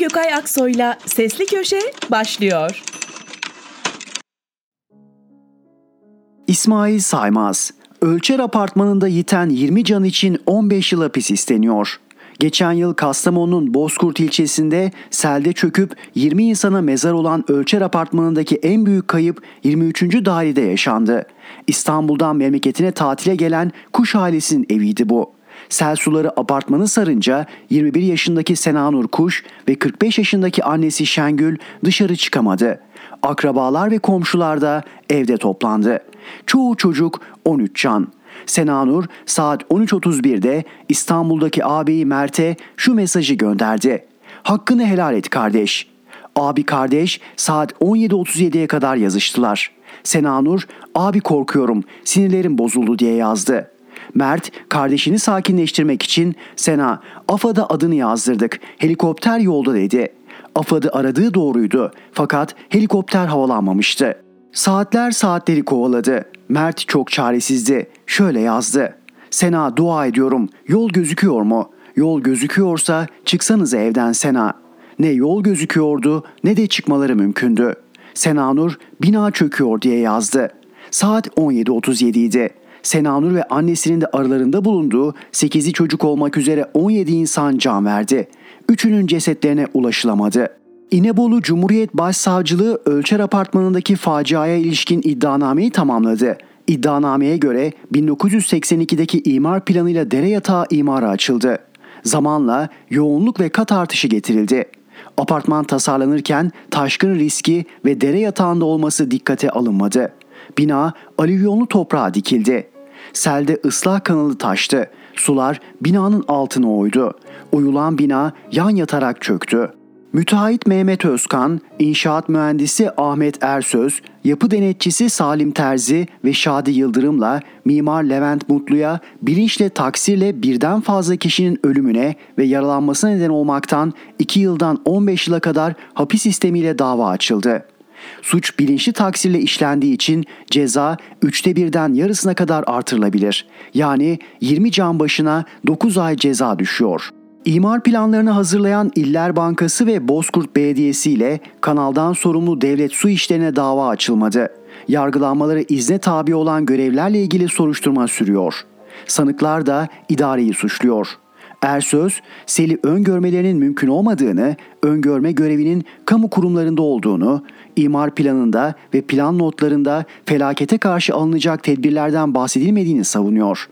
Gökay Aksoy'la Sesli Köşe başlıyor. İsmail Saymaz, Ölçer Apartmanı'nda yiten 20 can için 15 yıl hapis isteniyor. Geçen yıl Kastamonu'nun Bozkurt ilçesinde selde çöküp 20 insana mezar olan Ölçer Apartmanı'ndaki en büyük kayıp 23. dairede yaşandı. İstanbul'dan memleketine tatile gelen kuş ailesinin eviydi bu. Sel suları apartmanı sarınca 21 yaşındaki Senanur Kuş ve 45 yaşındaki annesi Şengül dışarı çıkamadı. Akrabalar ve komşular da evde toplandı. Çoğu çocuk 13 can. Senanur saat 13.31'de İstanbul'daki ağabeyi Mert'e şu mesajı gönderdi. Hakkını helal et kardeş. Abi kardeş saat 17.37'ye kadar yazıştılar. Senanur abi korkuyorum sinirlerim bozuldu diye yazdı. Mert kardeşini sakinleştirmek için Sena AFAD'a adını yazdırdık helikopter yolda dedi. AFAD'ı aradığı doğruydu fakat helikopter havalanmamıştı. Saatler saatleri kovaladı. Mert çok çaresizdi. Şöyle yazdı. Sena dua ediyorum. Yol gözüküyor mu? Yol gözüküyorsa çıksanız evden Sena. Ne yol gözüküyordu ne de çıkmaları mümkündü. Senanur bina çöküyor diye yazdı. Saat 17.37 idi. Senanur ve annesinin de aralarında bulunduğu 8'i çocuk olmak üzere 17 insan can verdi. Üçünün cesetlerine ulaşılamadı. İnebolu Cumhuriyet Başsavcılığı Ölçer Apartmanı'ndaki faciaya ilişkin iddianameyi tamamladı. İddianameye göre 1982'deki imar planıyla dere yatağı imarı açıldı. Zamanla yoğunluk ve kat artışı getirildi. Apartman tasarlanırken taşkın riski ve dere yatağında olması dikkate alınmadı. Bina alüvyonlu toprağa dikildi. Selde ıslah kanalı taştı. Sular binanın altına oydu. Uyulan bina yan yatarak çöktü. Müteahhit Mehmet Özkan, inşaat mühendisi Ahmet Ersöz, yapı denetçisi Salim Terzi ve Şadi Yıldırım'la mimar Levent Mutlu'ya bilinçle taksirle birden fazla kişinin ölümüne ve yaralanmasına neden olmaktan 2 yıldan 15 yıla kadar hapis sistemiyle dava açıldı. Suç bilinçli taksirle işlendiği için ceza üçte birden yarısına kadar artırılabilir. Yani 20 can başına 9 ay ceza düşüyor. İmar planlarını hazırlayan İller Bankası ve Bozkurt Belediyesi ile kanaldan sorumlu devlet su işlerine dava açılmadı. Yargılanmaları izne tabi olan görevlerle ilgili soruşturma sürüyor. Sanıklar da idareyi suçluyor. Ersöz, seli öngörmelerinin mümkün olmadığını, öngörme görevinin kamu kurumlarında olduğunu, imar planında ve plan notlarında felakete karşı alınacak tedbirlerden bahsedilmediğini savunuyor.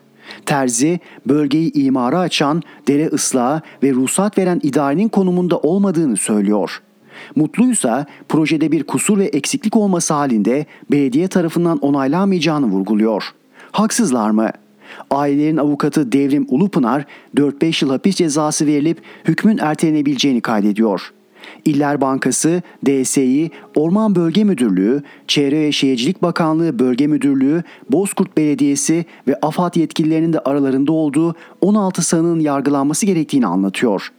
Terzi, bölgeyi imara açan, dere ıslahı ve ruhsat veren idarenin konumunda olmadığını söylüyor. Mutluysa projede bir kusur ve eksiklik olması halinde belediye tarafından onaylanmayacağını vurguluyor. Haksızlar mı? Ailelerin avukatı Devrim Ulupınar 4-5 yıl hapis cezası verilip hükmün ertelenebileceğini kaydediyor. İller Bankası, DSİ, Orman Bölge Müdürlüğü, Çevre ve Şehircilik Bakanlığı Bölge Müdürlüğü, Bozkurt Belediyesi ve AFAD yetkililerinin de aralarında olduğu 16 sanığın yargılanması gerektiğini anlatıyor.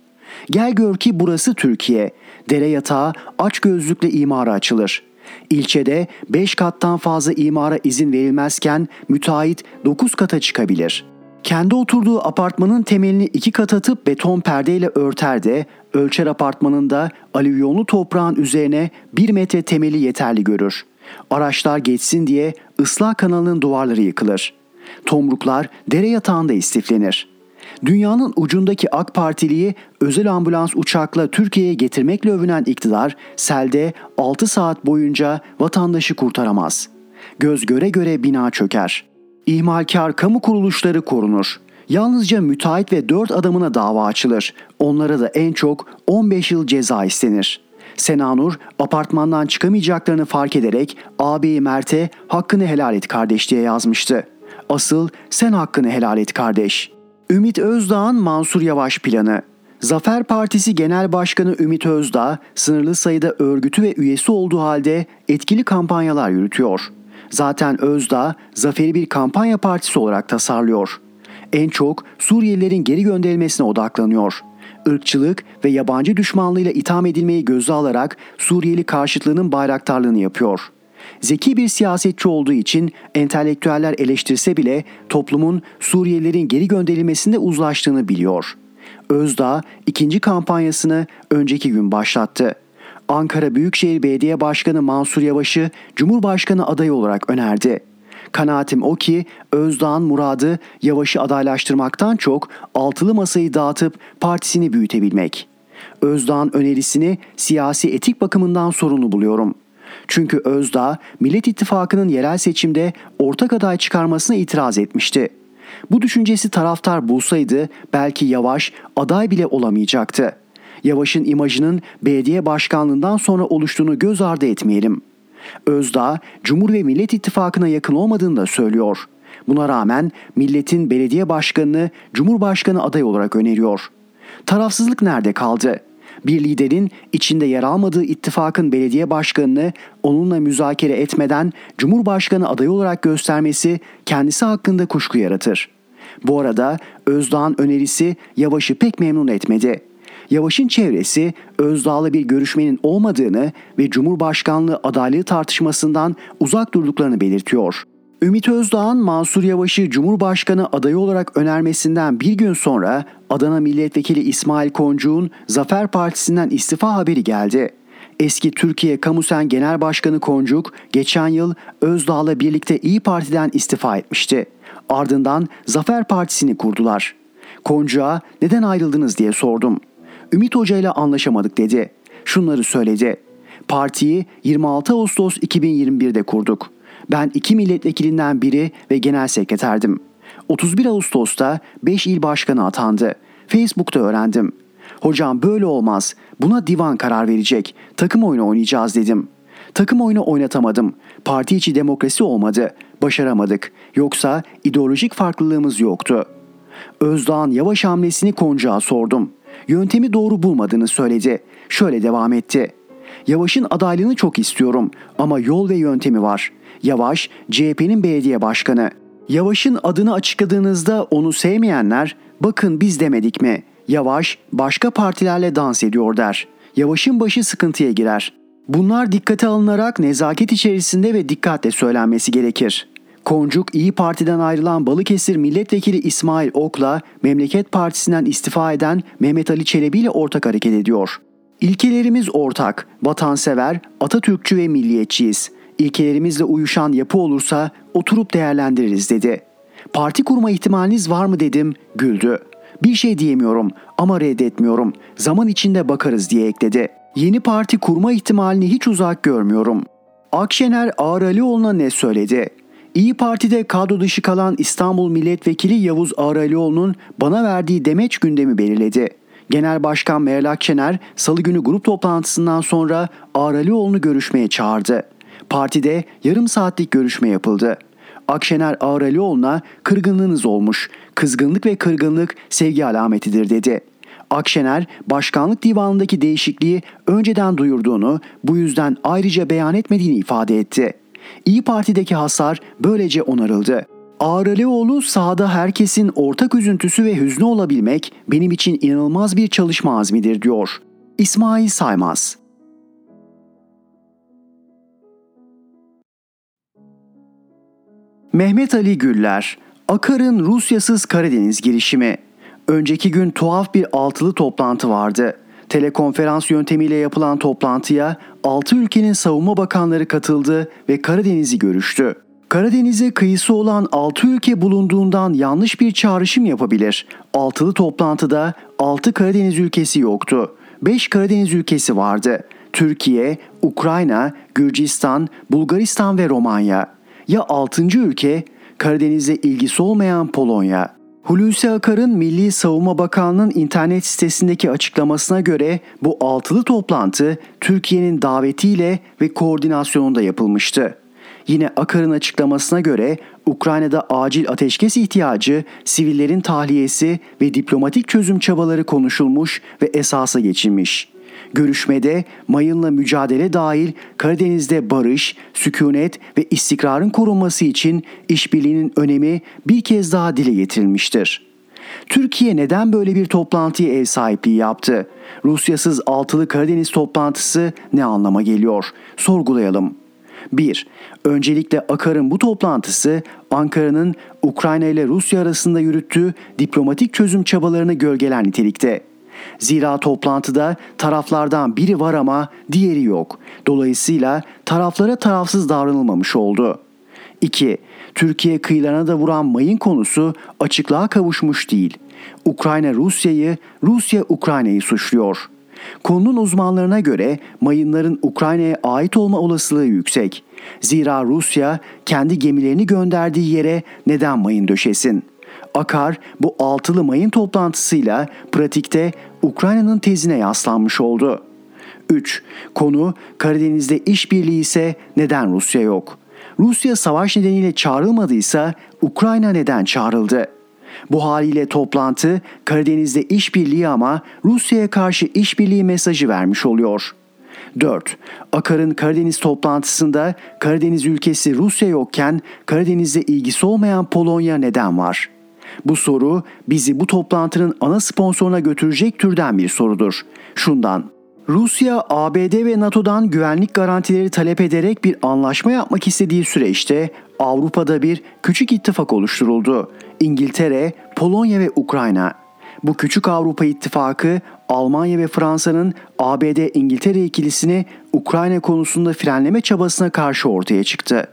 Gel gör ki burası Türkiye. Dere yatağı aç gözlükle imara açılır. İlçede 5 kattan fazla imara izin verilmezken müteahhit 9 kata çıkabilir. Kendi oturduğu apartmanın temelini iki kat atıp beton perdeyle örter de ölçer apartmanında alüvyonlu toprağın üzerine bir metre temeli yeterli görür. Araçlar geçsin diye ıslah kanalının duvarları yıkılır. Tomruklar dere yatağında istiflenir. Dünyanın ucundaki AK Partiliyi özel ambulans uçakla Türkiye'ye getirmekle övünen iktidar selde 6 saat boyunca vatandaşı kurtaramaz. Göz göre göre bina çöker. İhmalkar kamu kuruluşları korunur. Yalnızca müteahhit ve 4 adamına dava açılır. Onlara da en çok 15 yıl ceza istenir. Senanur apartmandan çıkamayacaklarını fark ederek ağabeyi Mert'e hakkını helal et kardeş diye yazmıştı. Asıl sen hakkını helal et kardeş. Ümit Özdağ'ın Mansur Yavaş planı Zafer Partisi Genel Başkanı Ümit Özdağ sınırlı sayıda örgütü ve üyesi olduğu halde etkili kampanyalar yürütüyor. Zaten Özdağ zaferi bir kampanya partisi olarak tasarlıyor. En çok Suriyelilerin geri gönderilmesine odaklanıyor. Irkçılık ve yabancı düşmanlığıyla itham edilmeyi göze alarak Suriyeli karşıtlığının bayraktarlığını yapıyor. Zeki bir siyasetçi olduğu için entelektüeller eleştirse bile toplumun Suriyelilerin geri gönderilmesinde uzlaştığını biliyor. Özdağ ikinci kampanyasını önceki gün başlattı. Ankara Büyükşehir Belediye Başkanı Mansur Yavaş'ı Cumhurbaşkanı adayı olarak önerdi. Kanaatim o ki Özdağ'ın muradı Yavaş'ı adaylaştırmaktan çok altılı masayı dağıtıp partisini büyütebilmek. Özdağ'ın önerisini siyasi etik bakımından sorunlu buluyorum. Çünkü Özdağ Millet İttifakı'nın yerel seçimde ortak aday çıkarmasına itiraz etmişti. Bu düşüncesi taraftar bulsaydı belki Yavaş aday bile olamayacaktı. Yavaş'ın imajının belediye başkanlığından sonra oluştuğunu göz ardı etmeyelim. Özdağ, Cumhur ve Millet İttifakı'na yakın olmadığını da söylüyor. Buna rağmen milletin belediye başkanını Cumhurbaşkanı adayı olarak öneriyor. Tarafsızlık nerede kaldı? Bir liderin içinde yer almadığı ittifakın belediye başkanını onunla müzakere etmeden Cumhurbaşkanı adayı olarak göstermesi kendisi hakkında kuşku yaratır. Bu arada Özdağ'ın önerisi Yavaş'ı pek memnun etmedi. Yavaş'ın çevresi Özdağ'la bir görüşmenin olmadığını ve Cumhurbaşkanlığı adaylığı tartışmasından uzak durduklarını belirtiyor. Ümit Özdağ'ın Mansur Yavaş'ı Cumhurbaşkanı adayı olarak önermesinden bir gün sonra Adana Milletvekili İsmail Koncuk'un Zafer Partisi'nden istifa haberi geldi. Eski Türkiye Kamusen Genel Başkanı Koncuk geçen yıl Özdağ'la birlikte İyi Parti'den istifa etmişti. Ardından Zafer Partisi'ni kurdular. Koncuk'a neden ayrıldınız diye sordum. Ümit Hoca ile anlaşamadık dedi. Şunları söyledi. Partiyi 26 Ağustos 2021'de kurduk. Ben iki milletvekilinden biri ve genel sekreterdim. 31 Ağustos'ta 5 il başkanı atandı. Facebook'ta öğrendim. Hocam böyle olmaz. Buna divan karar verecek. Takım oyunu oynayacağız dedim. Takım oyunu oynatamadım. Parti içi demokrasi olmadı. Başaramadık. Yoksa ideolojik farklılığımız yoktu. Özdağ'ın yavaş hamlesini Koncağa sordum. Yöntemi doğru bulmadığını söyledi. Şöyle devam etti. Yavaş'ın adaylığını çok istiyorum ama yol ve yöntemi var. Yavaş CHP'nin belediye başkanı. Yavaş'ın adını açıkladığınızda onu sevmeyenler bakın biz demedik mi? Yavaş başka partilerle dans ediyor der. Yavaş'ın başı sıkıntıya girer. Bunlar dikkate alınarak nezaket içerisinde ve dikkatle söylenmesi gerekir. Koncuk İyi Parti'den ayrılan Balıkesir Milletvekili İsmail Ok'la Memleket Partisi'nden istifa eden Mehmet Ali Çelebi ile ortak hareket ediyor. İlkelerimiz ortak, vatansever, Atatürkçü ve milliyetçiyiz. İlkelerimizle uyuşan yapı olursa oturup değerlendiririz dedi. Parti kurma ihtimaliniz var mı dedim, güldü. Bir şey diyemiyorum ama reddetmiyorum. Zaman içinde bakarız diye ekledi. Yeni parti kurma ihtimalini hiç uzak görmüyorum. Akşener Ağar Alioğlu'na ne söyledi? İyi Parti'de kadro dışı kalan İstanbul Milletvekili Yavuz Ağralioğlu'nun bana verdiği demeç gündemi belirledi. Genel Başkan Meral Akşener salı günü grup toplantısından sonra Ağralioğlu'nu görüşmeye çağırdı. Partide yarım saatlik görüşme yapıldı. Akşener Ağralioğlu'na kırgınlığınız olmuş, kızgınlık ve kırgınlık sevgi alametidir dedi. Akşener başkanlık divanındaki değişikliği önceden duyurduğunu, bu yüzden ayrıca beyan etmediğini ifade etti. İyi Parti'deki hasar böylece onarıldı. Ağralioğlu sahada herkesin ortak üzüntüsü ve hüznü olabilmek benim için inanılmaz bir çalışma azmidir diyor. İsmail Saymaz Mehmet Ali Güller, Akar'ın Rusyasız Karadeniz girişimi. Önceki gün tuhaf bir altılı toplantı vardı. Telekonferans yöntemiyle yapılan toplantıya 6 ülkenin savunma bakanları katıldı ve Karadeniz'i görüştü. Karadeniz'e kıyısı olan 6 ülke bulunduğundan yanlış bir çağrışım yapabilir. Altılı toplantıda 6 Karadeniz ülkesi yoktu. 5 Karadeniz ülkesi vardı. Türkiye, Ukrayna, Gürcistan, Bulgaristan ve Romanya. Ya 6. ülke Karadeniz'e ilgisi olmayan Polonya. Hulusi Akar'ın Milli Savunma Bakanlığı'nın internet sitesindeki açıklamasına göre bu altılı toplantı Türkiye'nin davetiyle ve koordinasyonunda yapılmıştı. Yine Akar'ın açıklamasına göre Ukrayna'da acil ateşkes ihtiyacı, sivillerin tahliyesi ve diplomatik çözüm çabaları konuşulmuş ve esasa geçilmiş. Görüşmede mayınla mücadele dahil Karadeniz'de barış, sükunet ve istikrarın korunması için işbirliğinin önemi bir kez daha dile getirilmiştir. Türkiye neden böyle bir toplantıya ev sahipliği yaptı? Rusyasız altılı Karadeniz toplantısı ne anlama geliyor? Sorgulayalım. 1. Öncelikle Akar'ın bu toplantısı Ankara'nın Ukrayna ile Rusya arasında yürüttüğü diplomatik çözüm çabalarını gölgeler nitelikte. Zira toplantıda taraflardan biri var ama diğeri yok. Dolayısıyla taraflara tarafsız davranılmamış oldu. 2. Türkiye kıyılarına da vuran mayın konusu açıklığa kavuşmuş değil. Ukrayna Rusya'yı, Rusya Ukrayna'yı suçluyor. Konunun uzmanlarına göre mayınların Ukrayna'ya ait olma olasılığı yüksek. Zira Rusya kendi gemilerini gönderdiği yere neden mayın döşesin? Akar bu altılı mayın toplantısıyla pratikte Ukrayna'nın tezine yaslanmış oldu. 3. Konu Karadeniz'de işbirliği ise neden Rusya yok? Rusya savaş nedeniyle çağrılmadıysa Ukrayna neden çağrıldı? Bu haliyle toplantı Karadeniz'de işbirliği ama Rusya'ya karşı işbirliği mesajı vermiş oluyor. 4. Akar'ın Karadeniz toplantısında Karadeniz ülkesi Rusya yokken Karadeniz'de ilgisi olmayan Polonya neden var? Bu soru bizi bu toplantının ana sponsoruna götürecek türden bir sorudur. Şundan Rusya, ABD ve NATO'dan güvenlik garantileri talep ederek bir anlaşma yapmak istediği süreçte Avrupa'da bir küçük ittifak oluşturuldu. İngiltere, Polonya ve Ukrayna. Bu küçük Avrupa ittifakı Almanya ve Fransa'nın ABD-İngiltere ikilisini Ukrayna konusunda frenleme çabasına karşı ortaya çıktı.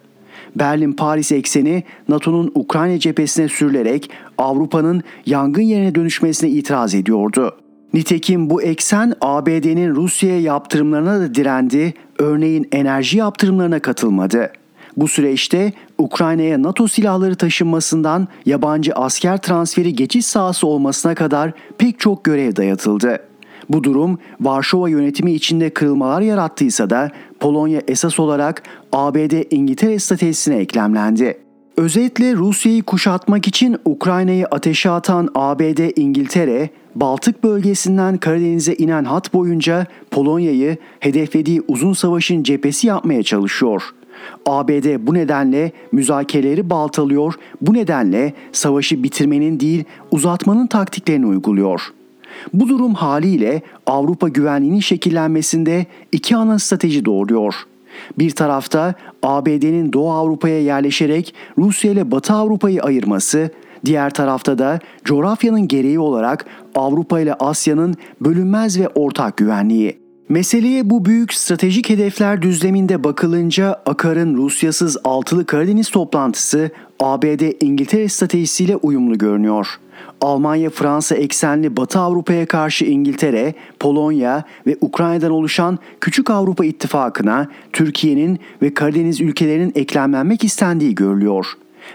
Berlin-Paris ekseni NATO'nun Ukrayna cephesine sürülerek Avrupa'nın yangın yerine dönüşmesine itiraz ediyordu. Nitekim bu eksen ABD'nin Rusya'ya yaptırımlarına da direndi, örneğin enerji yaptırımlarına katılmadı. Bu süreçte Ukrayna'ya NATO silahları taşınmasından yabancı asker transferi geçiş sahası olmasına kadar pek çok görev dayatıldı. Bu durum Varşova yönetimi içinde kırılmalar yarattıysa da Polonya esas olarak ABD-İngiltere stratejisine eklemlendi. Özetle Rusya'yı kuşatmak için Ukrayna'yı ateşe atan ABD İngiltere, Baltık bölgesinden Karadeniz'e inen hat boyunca Polonya'yı hedeflediği uzun savaşın cephesi yapmaya çalışıyor. ABD bu nedenle müzakereleri baltalıyor, bu nedenle savaşı bitirmenin değil uzatmanın taktiklerini uyguluyor. Bu durum haliyle Avrupa güvenliğinin şekillenmesinde iki ana strateji doğuruyor. Bir tarafta ABD'nin Doğu Avrupa'ya yerleşerek Rusya ile Batı Avrupa'yı ayırması, diğer tarafta da coğrafyanın gereği olarak Avrupa ile Asya'nın bölünmez ve ortak güvenliği. Meseleye bu büyük stratejik hedefler düzleminde bakılınca Akar'ın Rusyasız altılı Karadeniz toplantısı ABD-İngiltere stratejisiyle uyumlu görünüyor. Almanya-Fransa eksenli Batı Avrupa'ya karşı İngiltere, Polonya ve Ukrayna'dan oluşan Küçük Avrupa İttifakı'na Türkiye'nin ve Karadeniz ülkelerinin eklemlenmek istendiği görülüyor.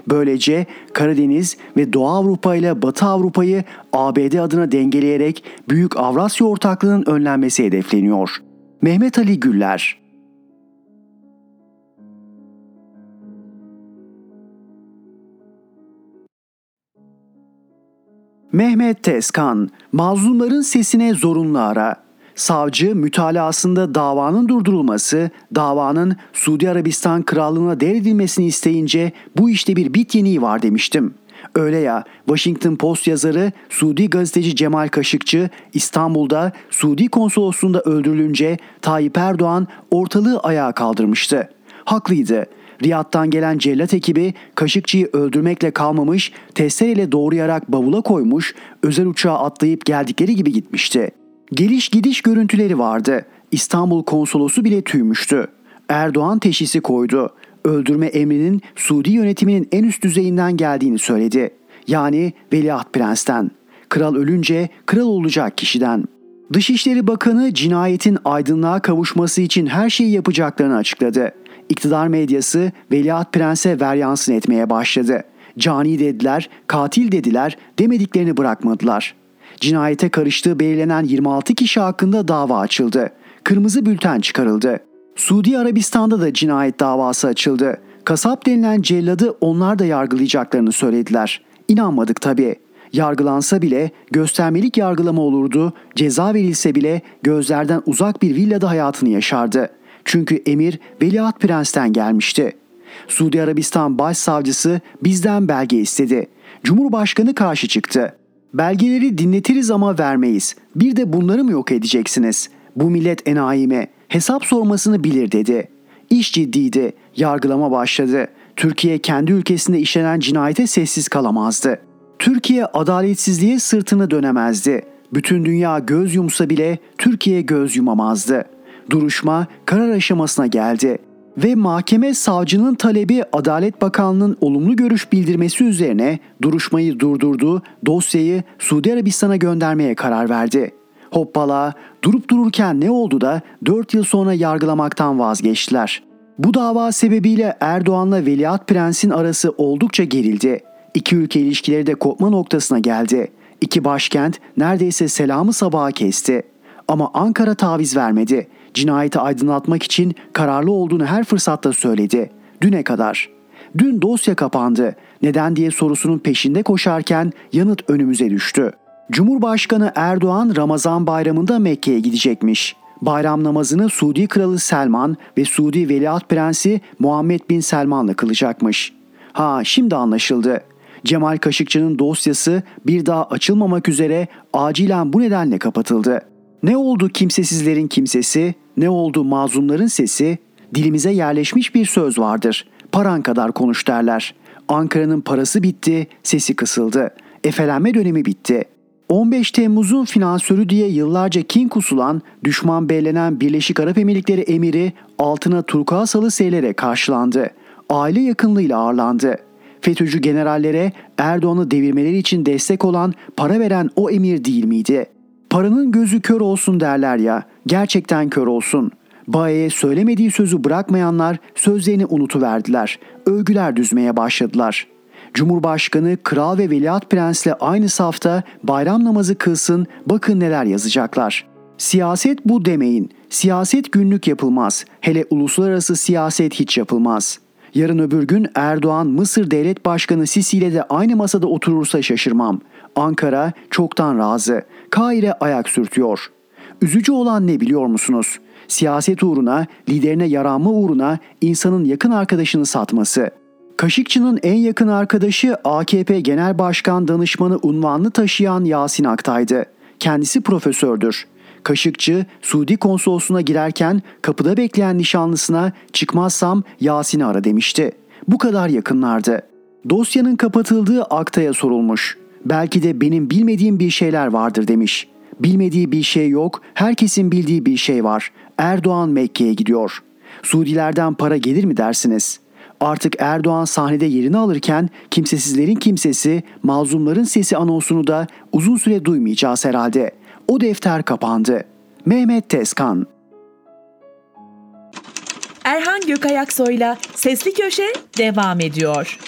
Böylece Karadeniz ve Doğu Avrupa ile Batı Avrupa'yı ABD adına dengeleyerek Büyük Avrasya ortaklığının önlenmesi hedefleniyor. Mehmet Ali Güller Mehmet Tezkan, mazlumların sesine zorunlu ara. Savcı mütalasında davanın durdurulması, davanın Suudi Arabistan Krallığı'na devredilmesini isteyince bu işte bir bit yeniği var demiştim. Öyle ya Washington Post yazarı Suudi gazeteci Cemal Kaşıkçı İstanbul'da Suudi konsolosluğunda öldürülünce Tayyip Erdoğan ortalığı ayağa kaldırmıştı. Haklıydı. Riyad'dan gelen cellat ekibi Kaşıkçı'yı öldürmekle kalmamış, testereyle doğrayarak bavula koymuş, özel uçağa atlayıp geldikleri gibi gitmişti. Geliş gidiş görüntüleri vardı. İstanbul konsolosu bile tüymüştü. Erdoğan teşhisi koydu. Öldürme emrinin Suudi yönetiminin en üst düzeyinden geldiğini söyledi. Yani Veliaht Prens'ten. Kral ölünce kral olacak kişiden. Dışişleri Bakanı cinayetin aydınlığa kavuşması için her şeyi yapacaklarını açıkladı. İktidar medyası Veliaht Prens'e veryansın etmeye başladı. Cani dediler, katil dediler, demediklerini bırakmadılar. Cinayete karıştığı belirlenen 26 kişi hakkında dava açıldı. Kırmızı bülten çıkarıldı. Suudi Arabistan'da da cinayet davası açıldı. Kasap denilen celladı onlar da yargılayacaklarını söylediler. İnanmadık tabii. Yargılansa bile göstermelik yargılama olurdu, ceza verilse bile gözlerden uzak bir villada hayatını yaşardı. Çünkü emir Veliaht Prens'ten gelmişti. Suudi Arabistan Başsavcısı bizden belge istedi. Cumhurbaşkanı karşı çıktı. Belgeleri dinletiriz ama vermeyiz. Bir de bunları mı yok edeceksiniz? Bu millet enayi mi? Hesap sormasını bilir dedi. İş ciddiydi. Yargılama başladı. Türkiye kendi ülkesinde işlenen cinayete sessiz kalamazdı. Türkiye adaletsizliğe sırtını dönemezdi. Bütün dünya göz yumsa bile Türkiye göz yumamazdı. Duruşma karar aşamasına geldi ve mahkeme savcının talebi Adalet Bakanlığı'nın olumlu görüş bildirmesi üzerine duruşmayı durdurdu, dosyayı Suudi Arabistan'a göndermeye karar verdi. Hoppala durup dururken ne oldu da 4 yıl sonra yargılamaktan vazgeçtiler. Bu dava sebebiyle Erdoğan'la Veliaht Prens'in arası oldukça gerildi. İki ülke ilişkileri de kopma noktasına geldi. İki başkent neredeyse selamı sabaha kesti. Ama Ankara taviz vermedi. Cinayeti aydınlatmak için kararlı olduğunu her fırsatta söyledi. Düne kadar. Dün dosya kapandı. Neden diye sorusunun peşinde koşarken yanıt önümüze düştü. Cumhurbaşkanı Erdoğan Ramazan bayramında Mekke'ye gidecekmiş. Bayram namazını Suudi Kralı Selman ve Suudi Veliaht Prensi Muhammed Bin Selman'la kılacakmış. Ha şimdi anlaşıldı. Cemal Kaşıkçı'nın dosyası bir daha açılmamak üzere acilen bu nedenle kapatıldı. Ne oldu kimsesizlerin kimsesi, ne oldu mazlumların sesi? Dilimize yerleşmiş bir söz vardır. Paran kadar konuş derler. Ankara'nın parası bitti, sesi kısıldı. Efelenme dönemi bitti. 15 Temmuz'un finansörü diye yıllarca kin kusulan, düşman beylenen Birleşik Arap Emirlikleri emiri altına turkuaz halı seylere karşılandı. Aile yakınlığıyla ağırlandı. FETÖ'cü generallere Erdoğan'ı devirmeleri için destek olan, para veren o emir değil miydi? Paranın gözü kör olsun derler ya, gerçekten kör olsun. Baye'ye söylemediği sözü bırakmayanlar sözlerini unutuverdiler. Övgüler düzmeye başladılar. Cumhurbaşkanı Kral ve Veliaht Prens'le aynı safta bayram namazı kılsın bakın neler yazacaklar. Siyaset bu demeyin. Siyaset günlük yapılmaz. Hele uluslararası siyaset hiç yapılmaz. Yarın öbür gün Erdoğan Mısır Devlet Başkanı Sisi ile de aynı masada oturursa şaşırmam. Ankara çoktan razı. Kahire ayak sürtüyor. Üzücü olan ne biliyor musunuz? Siyaset uğruna, liderine yaranma uğruna insanın yakın arkadaşını satması. Kaşıkçı'nın en yakın arkadaşı AKP Genel Başkan Danışmanı unvanını taşıyan Yasin Aktay'dı. Kendisi profesördür. Kaşıkçı Suudi konsolosluğuna girerken kapıda bekleyen nişanlısına çıkmazsam Yasin'i ara demişti. Bu kadar yakınlardı. Dosyanın kapatıldığı Aktay'a sorulmuş. Belki de benim bilmediğim bir şeyler vardır demiş. Bilmediği bir şey yok, herkesin bildiği bir şey var. Erdoğan Mekke'ye gidiyor. Suudilerden para gelir mi dersiniz? Artık Erdoğan sahnede yerini alırken kimsesizlerin kimsesi, mazlumların sesi anonsunu da uzun süre duymayacağız herhalde. O defter kapandı. Mehmet Tezkan Erhan Gökayaksoy'la Sesli Köşe devam ediyor.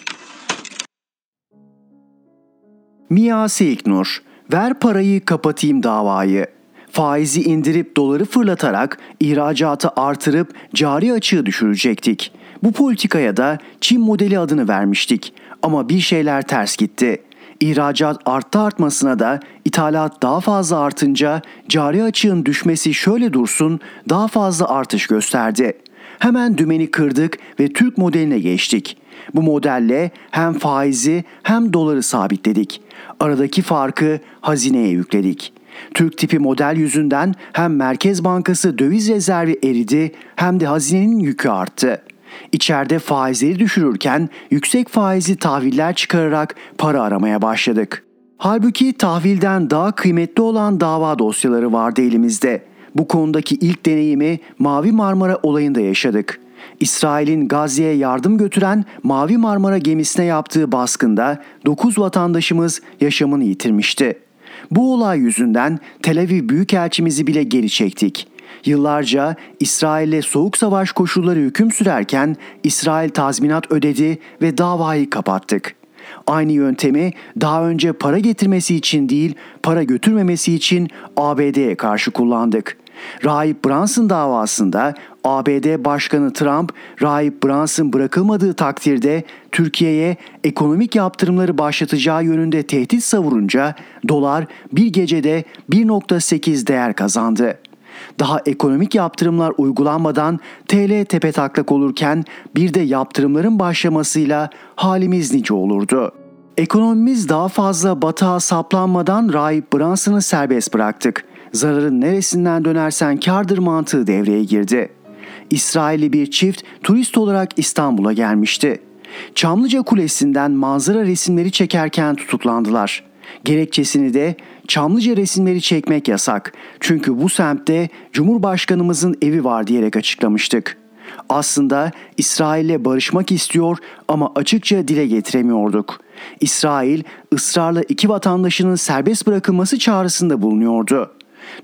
Mia Seyiknur, ver parayı kapatayım davayı. Faizi indirip doları fırlatarak ihracatı artırıp cari açığı düşürecektik. Bu politikaya da Çin modeli adını vermiştik. Ama bir şeyler ters gitti. İhracat arttı artmasına da ithalat daha fazla artınca cari açığın düşmesi şöyle dursun daha fazla artış gösterdi. Hemen dümeni kırdık ve Türk modeline geçtik. Bu modelle hem faizi hem doları sabitledik. Aradaki farkı hazineye yükledik. Türk tipi model yüzünden hem Merkez Bankası döviz rezervi eridi hem de hazinenin yükü arttı. İçeride faizleri düşürürken yüksek faizli tahviller çıkararak para aramaya başladık. Halbuki tahvilden daha kıymetli olan dava dosyaları vardı elimizde. Bu konudaki ilk deneyimi Mavi Marmara olayında yaşadık. İsrail'in Gazze'ye yardım götüren Mavi Marmara gemisine yaptığı baskında 9 vatandaşımız yaşamını yitirmişti. Bu olay yüzünden Tel Aviv Büyükelçimizi bile geri çektik. Yıllarca İsrail'le soğuk savaş koşulları hüküm sürerken İsrail tazminat ödedi ve davayı kapattık. Aynı yöntemi daha önce para getirmesi için değil, para götürmemesi için ABD'ye karşı kullandık. Rahip Brunson davasında ABD Başkanı Trump, Rahip Brunson bırakılmadığı takdirde Türkiye'ye ekonomik yaptırımları başlatacağı yönünde tehdit savurunca dolar bir gecede 1.8 değer kazandı. Daha ekonomik yaptırımlar uygulanmadan TL tepe taklak olurken bir de yaptırımların başlamasıyla halimiz nice olurdu. Ekonomimiz daha fazla batağa saplanmadan Rahip Brunson'ı serbest bıraktık. Zararın neresinden dönersen kardır mantığı devreye girdi. İsrailli bir çift turist olarak İstanbul'a gelmişti. Çamlıca Kulesi'nden manzara resimleri çekerken tutuklandılar. Gerekçesini de Çamlıca resimleri çekmek yasak. Çünkü bu semtte Cumhurbaşkanımızın evi var diyerek açıklamıştık. Aslında İsrail'le barışmak istiyor ama açıkça dile getiremiyorduk. İsrail ısrarla iki vatandaşının serbest bırakılması çağrısında bulunuyordu.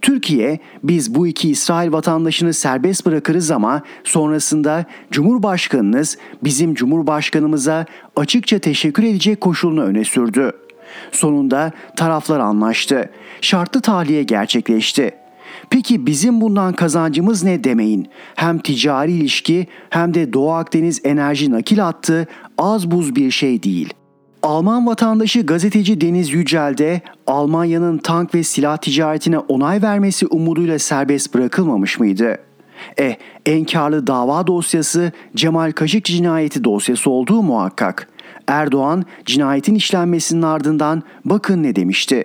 Türkiye biz bu iki İsrail vatandaşını serbest bırakırız ama sonrasında Cumhurbaşkanınız bizim Cumhurbaşkanımıza açıkça teşekkür edecek koşulunu öne sürdü. Sonunda taraflar anlaştı. Şartlı tahliye gerçekleşti. Peki bizim bundan kazancımız ne demeyin. Hem ticari ilişki hem de Doğu Akdeniz enerji nakil hattı az buz bir şey değil. Alman vatandaşı gazeteci Deniz Yücel de Almanya'nın tank ve silah ticaretine onay vermesi umuduyla serbest bırakılmamış mıydı? Eh, en karlı dava dosyası Cemal Kaşık cinayeti dosyası olduğu muhakkak. Erdoğan cinayetin işlenmesinin ardından bakın ne demişti.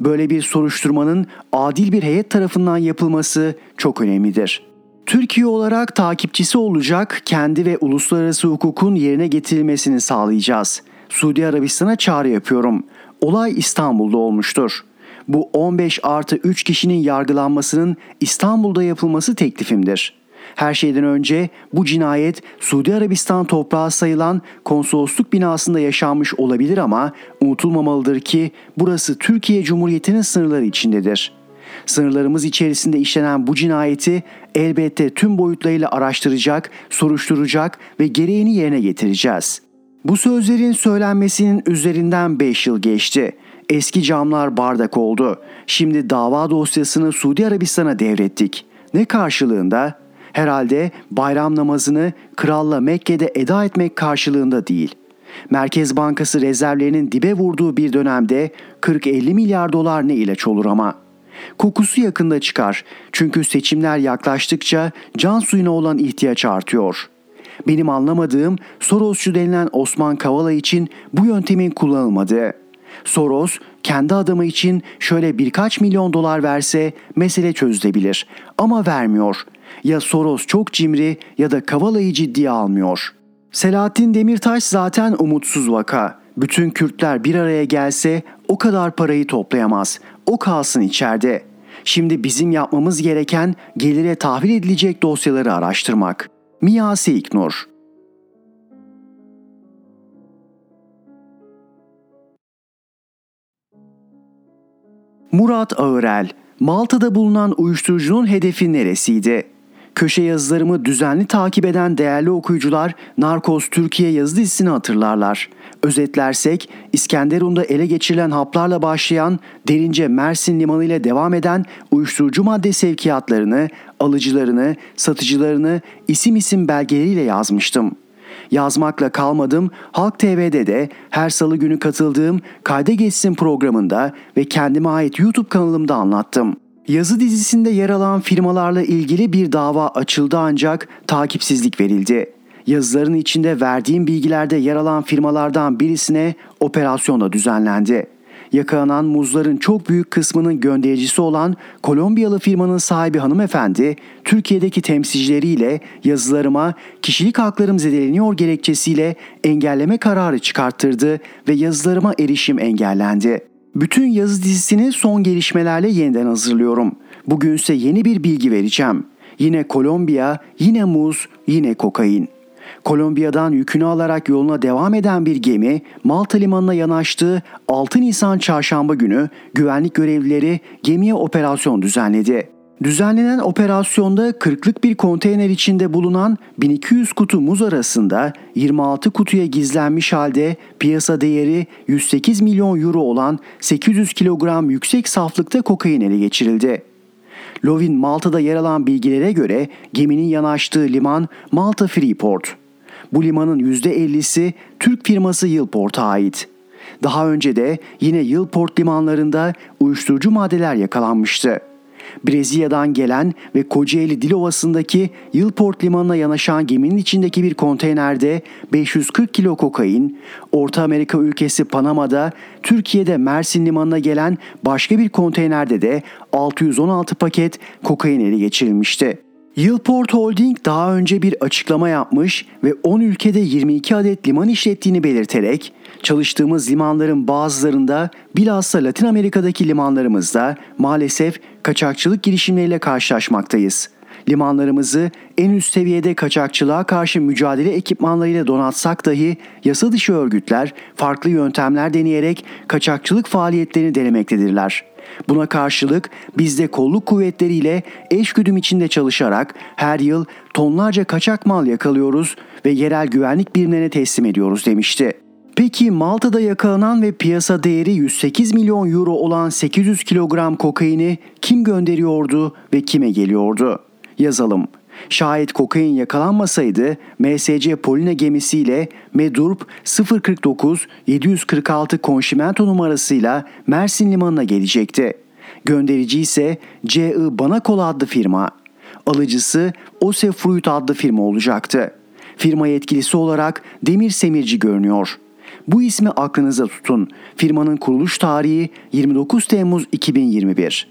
Böyle bir soruşturmanın adil bir heyet tarafından yapılması çok önemlidir. Türkiye olarak takipçisi olacak kendi ve uluslararası hukukun yerine getirilmesini sağlayacağız. Suudi Arabistan'a çağrı yapıyorum. Olay İstanbul'da olmuştur. Bu 15 artı 3 kişinin yargılanmasının İstanbul'da yapılması teklifimdir. Her şeyden önce bu cinayet Suudi Arabistan toprağı sayılan konsolosluk binasında yaşanmış olabilir ama unutulmamalıdır ki burası Türkiye Cumhuriyeti'nin sınırları içindedir. Sınırlarımız içerisinde işlenen bu cinayeti elbette tüm boyutlarıyla araştıracak, soruşturacak ve gereğini yerine getireceğiz. Bu sözlerin söylenmesinin üzerinden 5 yıl geçti. Eski camlar bardak oldu. Şimdi dava dosyasını Suudi Arabistan'a devrettik. Ne karşılığında? Herhalde bayram namazını kralla Mekke'de eda etmek karşılığında değil. Merkez Bankası rezervlerinin dibe vurduğu bir dönemde 40-50 milyar dolar ne ilaç olur ama. Kokusu yakında çıkar çünkü seçimler yaklaştıkça can suyuna olan ihtiyaç artıyor.'' Benim anlamadığım Sorosçu denilen Osman Kavala için bu yöntemin kullanılmadığı. Soros kendi adamı için şöyle birkaç milyon dolar verse mesele çözülebilir ama vermiyor. Ya Soros çok cimri ya da Kavala'yı ciddiye almıyor. Selahattin Demirtaş zaten umutsuz vaka. Bütün Kürtler bir araya gelse o kadar parayı toplayamaz. O kalsın içeride. Şimdi bizim yapmamız gereken gelire tahvil edilecek dosyaları araştırmak.'' Miyasi İknur Murat Ağırel, Malta'da bulunan uyuşturucunun hedefi neresiydi? Köşe yazılarımı düzenli takip eden değerli okuyucular Narkos Türkiye yazı dizisini hatırlarlar. Özetlersek İskenderun'da ele geçirilen haplarla başlayan derince Mersin limanı ile devam eden uyuşturucu madde sevkiyatlarını, alıcılarını, satıcılarını isim isim belgeleriyle yazmıştım. Yazmakla kalmadım, Halk TV'de de her salı günü katıldığım Kayda Geçsin programında ve kendime ait YouTube kanalımda anlattım. Yazı dizisinde yer alan firmalarla ilgili bir dava açıldı ancak takipsizlik verildi. Yazıların içinde verdiğim bilgilerde yer alan firmalardan birisine operasyon da düzenlendi. Yakalanan muzların çok büyük kısmının göndericisi olan Kolombiyalı firmanın sahibi hanımefendi, Türkiye'deki temsilcileriyle yazılarıma kişilik haklarım zedeleniyor gerekçesiyle engelleme kararı çıkarttırdı ve yazılarıma erişim engellendi. Bütün yazı dizisini son gelişmelerle yeniden hazırlıyorum. Bugünse yeni bir bilgi vereceğim. Yine Kolombiya, yine muz, yine kokain. Kolombiya'dan yükünü alarak yoluna devam eden bir gemi Malta limanına yanaştığı 6 Nisan çarşamba günü güvenlik görevlileri gemiye operasyon düzenledi. Düzenlenen operasyonda 40'lık bir konteyner içinde bulunan 1200 kutu muz arasında 26 kutuya gizlenmiş halde piyasa değeri 108 milyon euro olan 800 kilogram yüksek saflıkta kokain ele geçirildi. Lovin Malta'da yer alan bilgilere göre geminin yanaştığı liman Malta Freeport. Bu limanın %50'si Türk firması Yılport'a ait. Daha önce de yine Yılport limanlarında uyuşturucu maddeler yakalanmıştı. Brezilya'dan gelen ve Kocaeli Dilovası'ndaki Yılport limanına yanaşan geminin içindeki bir konteynerde 540 kilo kokain, Orta Amerika ülkesi Panama'da Türkiye'de Mersin limanına gelen başka bir konteynerde de 616 paket kokain ele geçirilmişti. Yılport Holding daha önce bir açıklama yapmış ve 10 ülkede 22 adet liman işlettiğini belirterek çalıştığımız limanların bazılarında bilhassa Latin Amerika'daki limanlarımızda maalesef kaçakçılık girişimleriyle karşılaşmaktayız. Limanlarımızı en üst seviyede kaçakçılığa karşı mücadele ekipmanlarıyla donatsak dahi yasa dışı örgütler farklı yöntemler deneyerek kaçakçılık faaliyetlerini denemektedirler. Buna karşılık biz de kolluk kuvvetleriyle eşgüdüm içinde çalışarak her yıl tonlarca kaçak mal yakalıyoruz ve yerel güvenlik birimlerine teslim ediyoruz demişti. Peki Malta'da yakalanan ve piyasa değeri 108 milyon euro olan 800 kilogram kokaini kim gönderiyordu ve kime geliyordu? Yazalım. Şayet kokain yakalanmasaydı MSC Polina gemisiyle Medurp 049 746 konşimento numarasıyla Mersin limanına gelecekti. Gönderici ise C.I. Banakol adlı firma. Alıcısı Ose Fruit adlı firma olacaktı. Firma yetkilisi olarak Demir Semirci görünüyor. Bu ismi aklınıza tutun. Firmanın kuruluş tarihi 29 Temmuz 2021.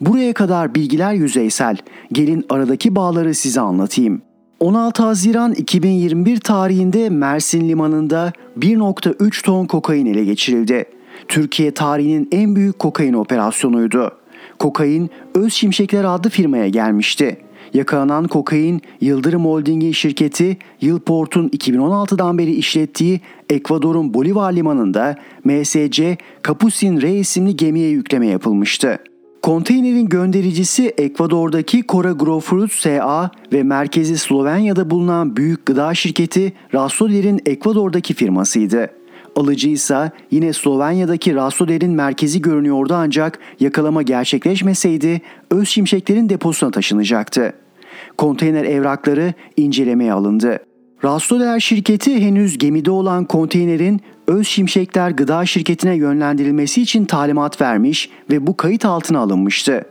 Buraya kadar bilgiler yüzeysel. Gelin aradaki bağları size anlatayım. 16 Haziran 2021 tarihinde Mersin Limanı'nda 1.3 ton kokain ele geçirildi. Türkiye tarihinin en büyük kokain operasyonuydu. Kokain Öz Şimşekler adlı firmaya gelmişti. Yakalanan kokain Yıldırım Holding'in şirketi Yılport'un 2016'dan beri işlettiği Ekvador'un Bolivar limanında MSC Capucin R isimli gemiye yükleme yapılmıştı. Konteynerin göndericisi Ekvador'daki Cora Growfruit SA ve merkezi Slovenya'da bulunan büyük gıda şirketi Rastoder'in Ekvador'daki firmasıydı. Alıcı ise yine Slovenya'daki Rastoder'in merkezi görünüyordu ancak yakalama gerçekleşmeseydi öz şimşeklerin deposuna taşınacaktı. Konteyner evrakları incelemeye alındı. Rastoder şirketi henüz gemide olan konteynerin Öz Şimşekler Gıda Şirketi'ne yönlendirilmesi için talimat vermiş ve bu kayıt altına alınmıştı.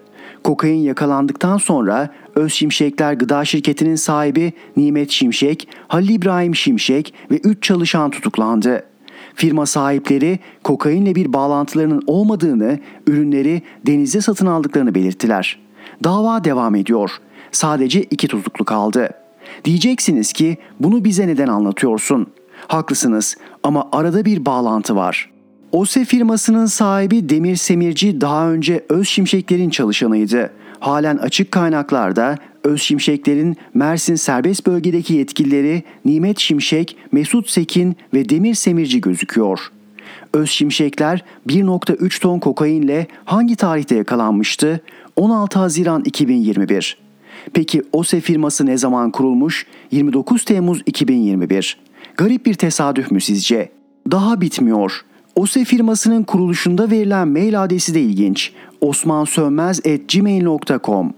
Kokain yakalandıktan sonra Öz Şimşekler Gıda Şirketi'nin sahibi Nimet Şimşek, Halil İbrahim Şimşek ve 3 çalışan tutuklandı. Firma sahipleri kokainle bir bağlantılarının olmadığını, ürünleri denizde satın aldıklarını belirttiler. Dava devam ediyor. Sadece iki tutuklu kaldı. Diyeceksiniz ki bunu bize neden anlatıyorsun? Haklısınız ama arada bir bağlantı var. OSE firmasının sahibi Demir Semirci daha önce Öz Şimşekler'in çalışanıydı. Halen açık kaynaklarda Öz Şimşekler'in Mersin serbest bölgedeki yetkilileri Nimet Şimşek, Mesut Sekin ve Demir Semirci gözüküyor. Öz Şimşekler 1.3 ton kokainle hangi tarihte yakalanmıştı? 16 Haziran 2021. Peki OSE firması ne zaman kurulmuş? 29 Temmuz 2021. Garip bir tesadüf mü sizce? Daha bitmiyor. OSE firmasının kuruluşunda verilen mail adresi de ilginç. osmansönmez.gmail.com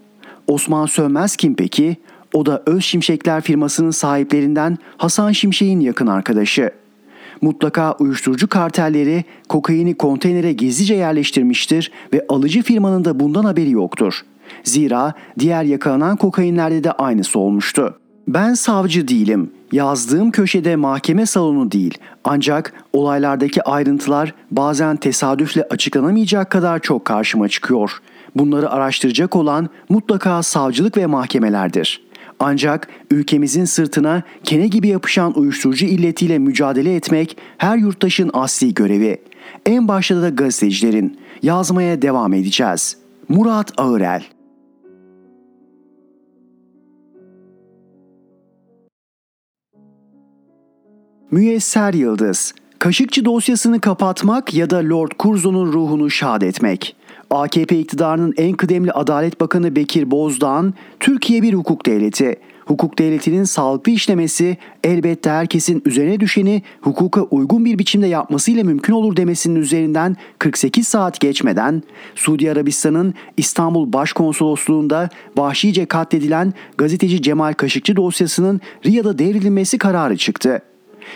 Osman Sönmez kim peki? O da Öz Şimşekler firmasının sahiplerinden Hasan Şimşek'in yakın arkadaşı. Mutlaka uyuşturucu kartelleri kokaini konteynere gizlice yerleştirmiştir ve alıcı firmanın da bundan haberi yoktur. Zira diğer yakalanan kokainlerde de aynısı olmuştu. Ben savcı değilim. Yazdığım köşede mahkeme salonu değil. Ancak olaylardaki ayrıntılar bazen tesadüfle açıklanamayacak kadar çok karşıma çıkıyor. Bunları araştıracak olan mutlaka savcılık ve mahkemelerdir. Ancak ülkemizin sırtına kene gibi yapışan uyuşturucu illetiyle mücadele etmek her yurttaşın asli görevi. En başta da gazetecilerin. Yazmaya devam edeceğiz. Murat Ağırel Müyesser Yıldız Kaşıkçı dosyasını kapatmak ya da Lord Curzon'un ruhunu şad etmek. AKP iktidarının en kıdemli Adalet Bakanı Bekir Bozdağ'ın Türkiye bir hukuk devleti. Hukuk devletinin sağlıklı işlemesi elbette herkesin üzerine düşeni hukuka uygun bir biçimde yapmasıyla mümkün olur demesinin üzerinden 48 saat geçmeden Suudi Arabistan'ın İstanbul Başkonsolosluğu'nda vahşice katledilen gazeteci Cemal Kaşıkçı dosyasının Riyad'a devrilmesi kararı çıktı.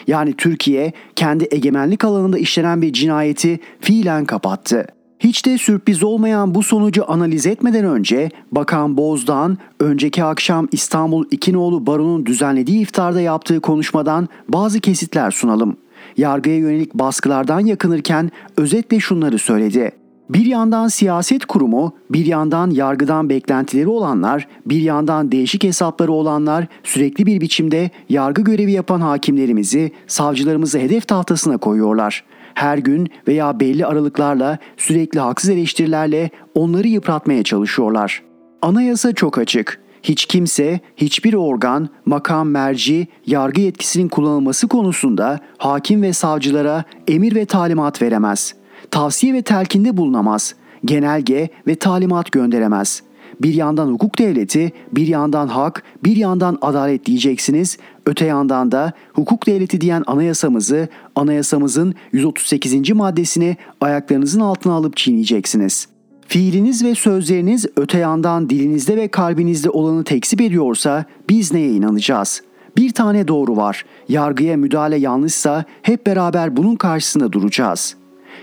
Yani Türkiye kendi egemenlik alanında işlenen bir cinayeti fiilen kapattı. Hiç de sürpriz olmayan bu sonucu analiz etmeden önce Bakan Bozdağ'ın önceki akşam İstanbul İkinoğlu Baro'nun düzenlediği iftarda yaptığı konuşmadan bazı kesitler sunalım. Yargıya yönelik baskılardan yakınırken özetle şunları söyledi. Bir yandan siyaset kurumu, bir yandan yargıdan beklentileri olanlar, bir yandan değişik hesapları olanlar sürekli bir biçimde yargı görevi yapan hakimlerimizi, savcılarımızı hedef tahtasına koyuyorlar. Her gün veya belli aralıklarla sürekli haksız eleştirilerle onları yıpratmaya çalışıyorlar. Anayasa çok açık. Hiç kimse, hiçbir organ, makam merci, yargı yetkisinin kullanılması konusunda hakim ve savcılara emir ve talimat veremez. Tavsiye ve telkinde bulunamaz. Genelge ve talimat gönderemez. Bir yandan hukuk devleti, bir yandan hak, bir yandan adalet diyeceksiniz. Öte yandan da hukuk devleti diyen anayasamızı, anayasamızın 138. maddesini ayaklarınızın altına alıp çiğneyeceksiniz.'' Fiiliniz ve sözleriniz öte yandan dilinizde ve kalbinizde olanı tekzip ediyorsa biz neye inanacağız? Bir tane doğru var. Yargıya müdahale yanlışsa hep beraber bunun karşısında duracağız.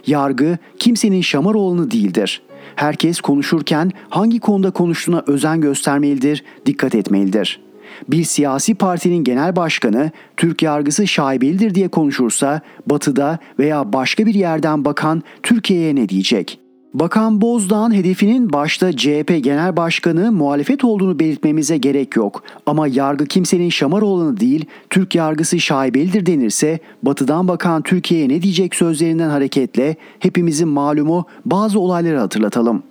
Yargı kimsenin şamar olanı değildir. Herkes konuşurken hangi konuda konuştuğuna özen göstermelidir, dikkat etmelidir. Bir siyasi partinin genel başkanı Türk yargısı şaibelidir diye konuşursa batıda veya başka bir yerden bakan Türkiye'ye ne diyecek?'' Bakan Bozdağ'ın hedefinin başta CHP Genel Başkanı muhalefet olduğunu belirtmemize gerek yok. Ama yargı kimsenin şamar olanı değil, Türk yargısı şaibelidir denirse batıdan bakan Türkiye'ye ne diyecek sözlerinden hareketle hepimizin malumu bazı olayları hatırlatalım.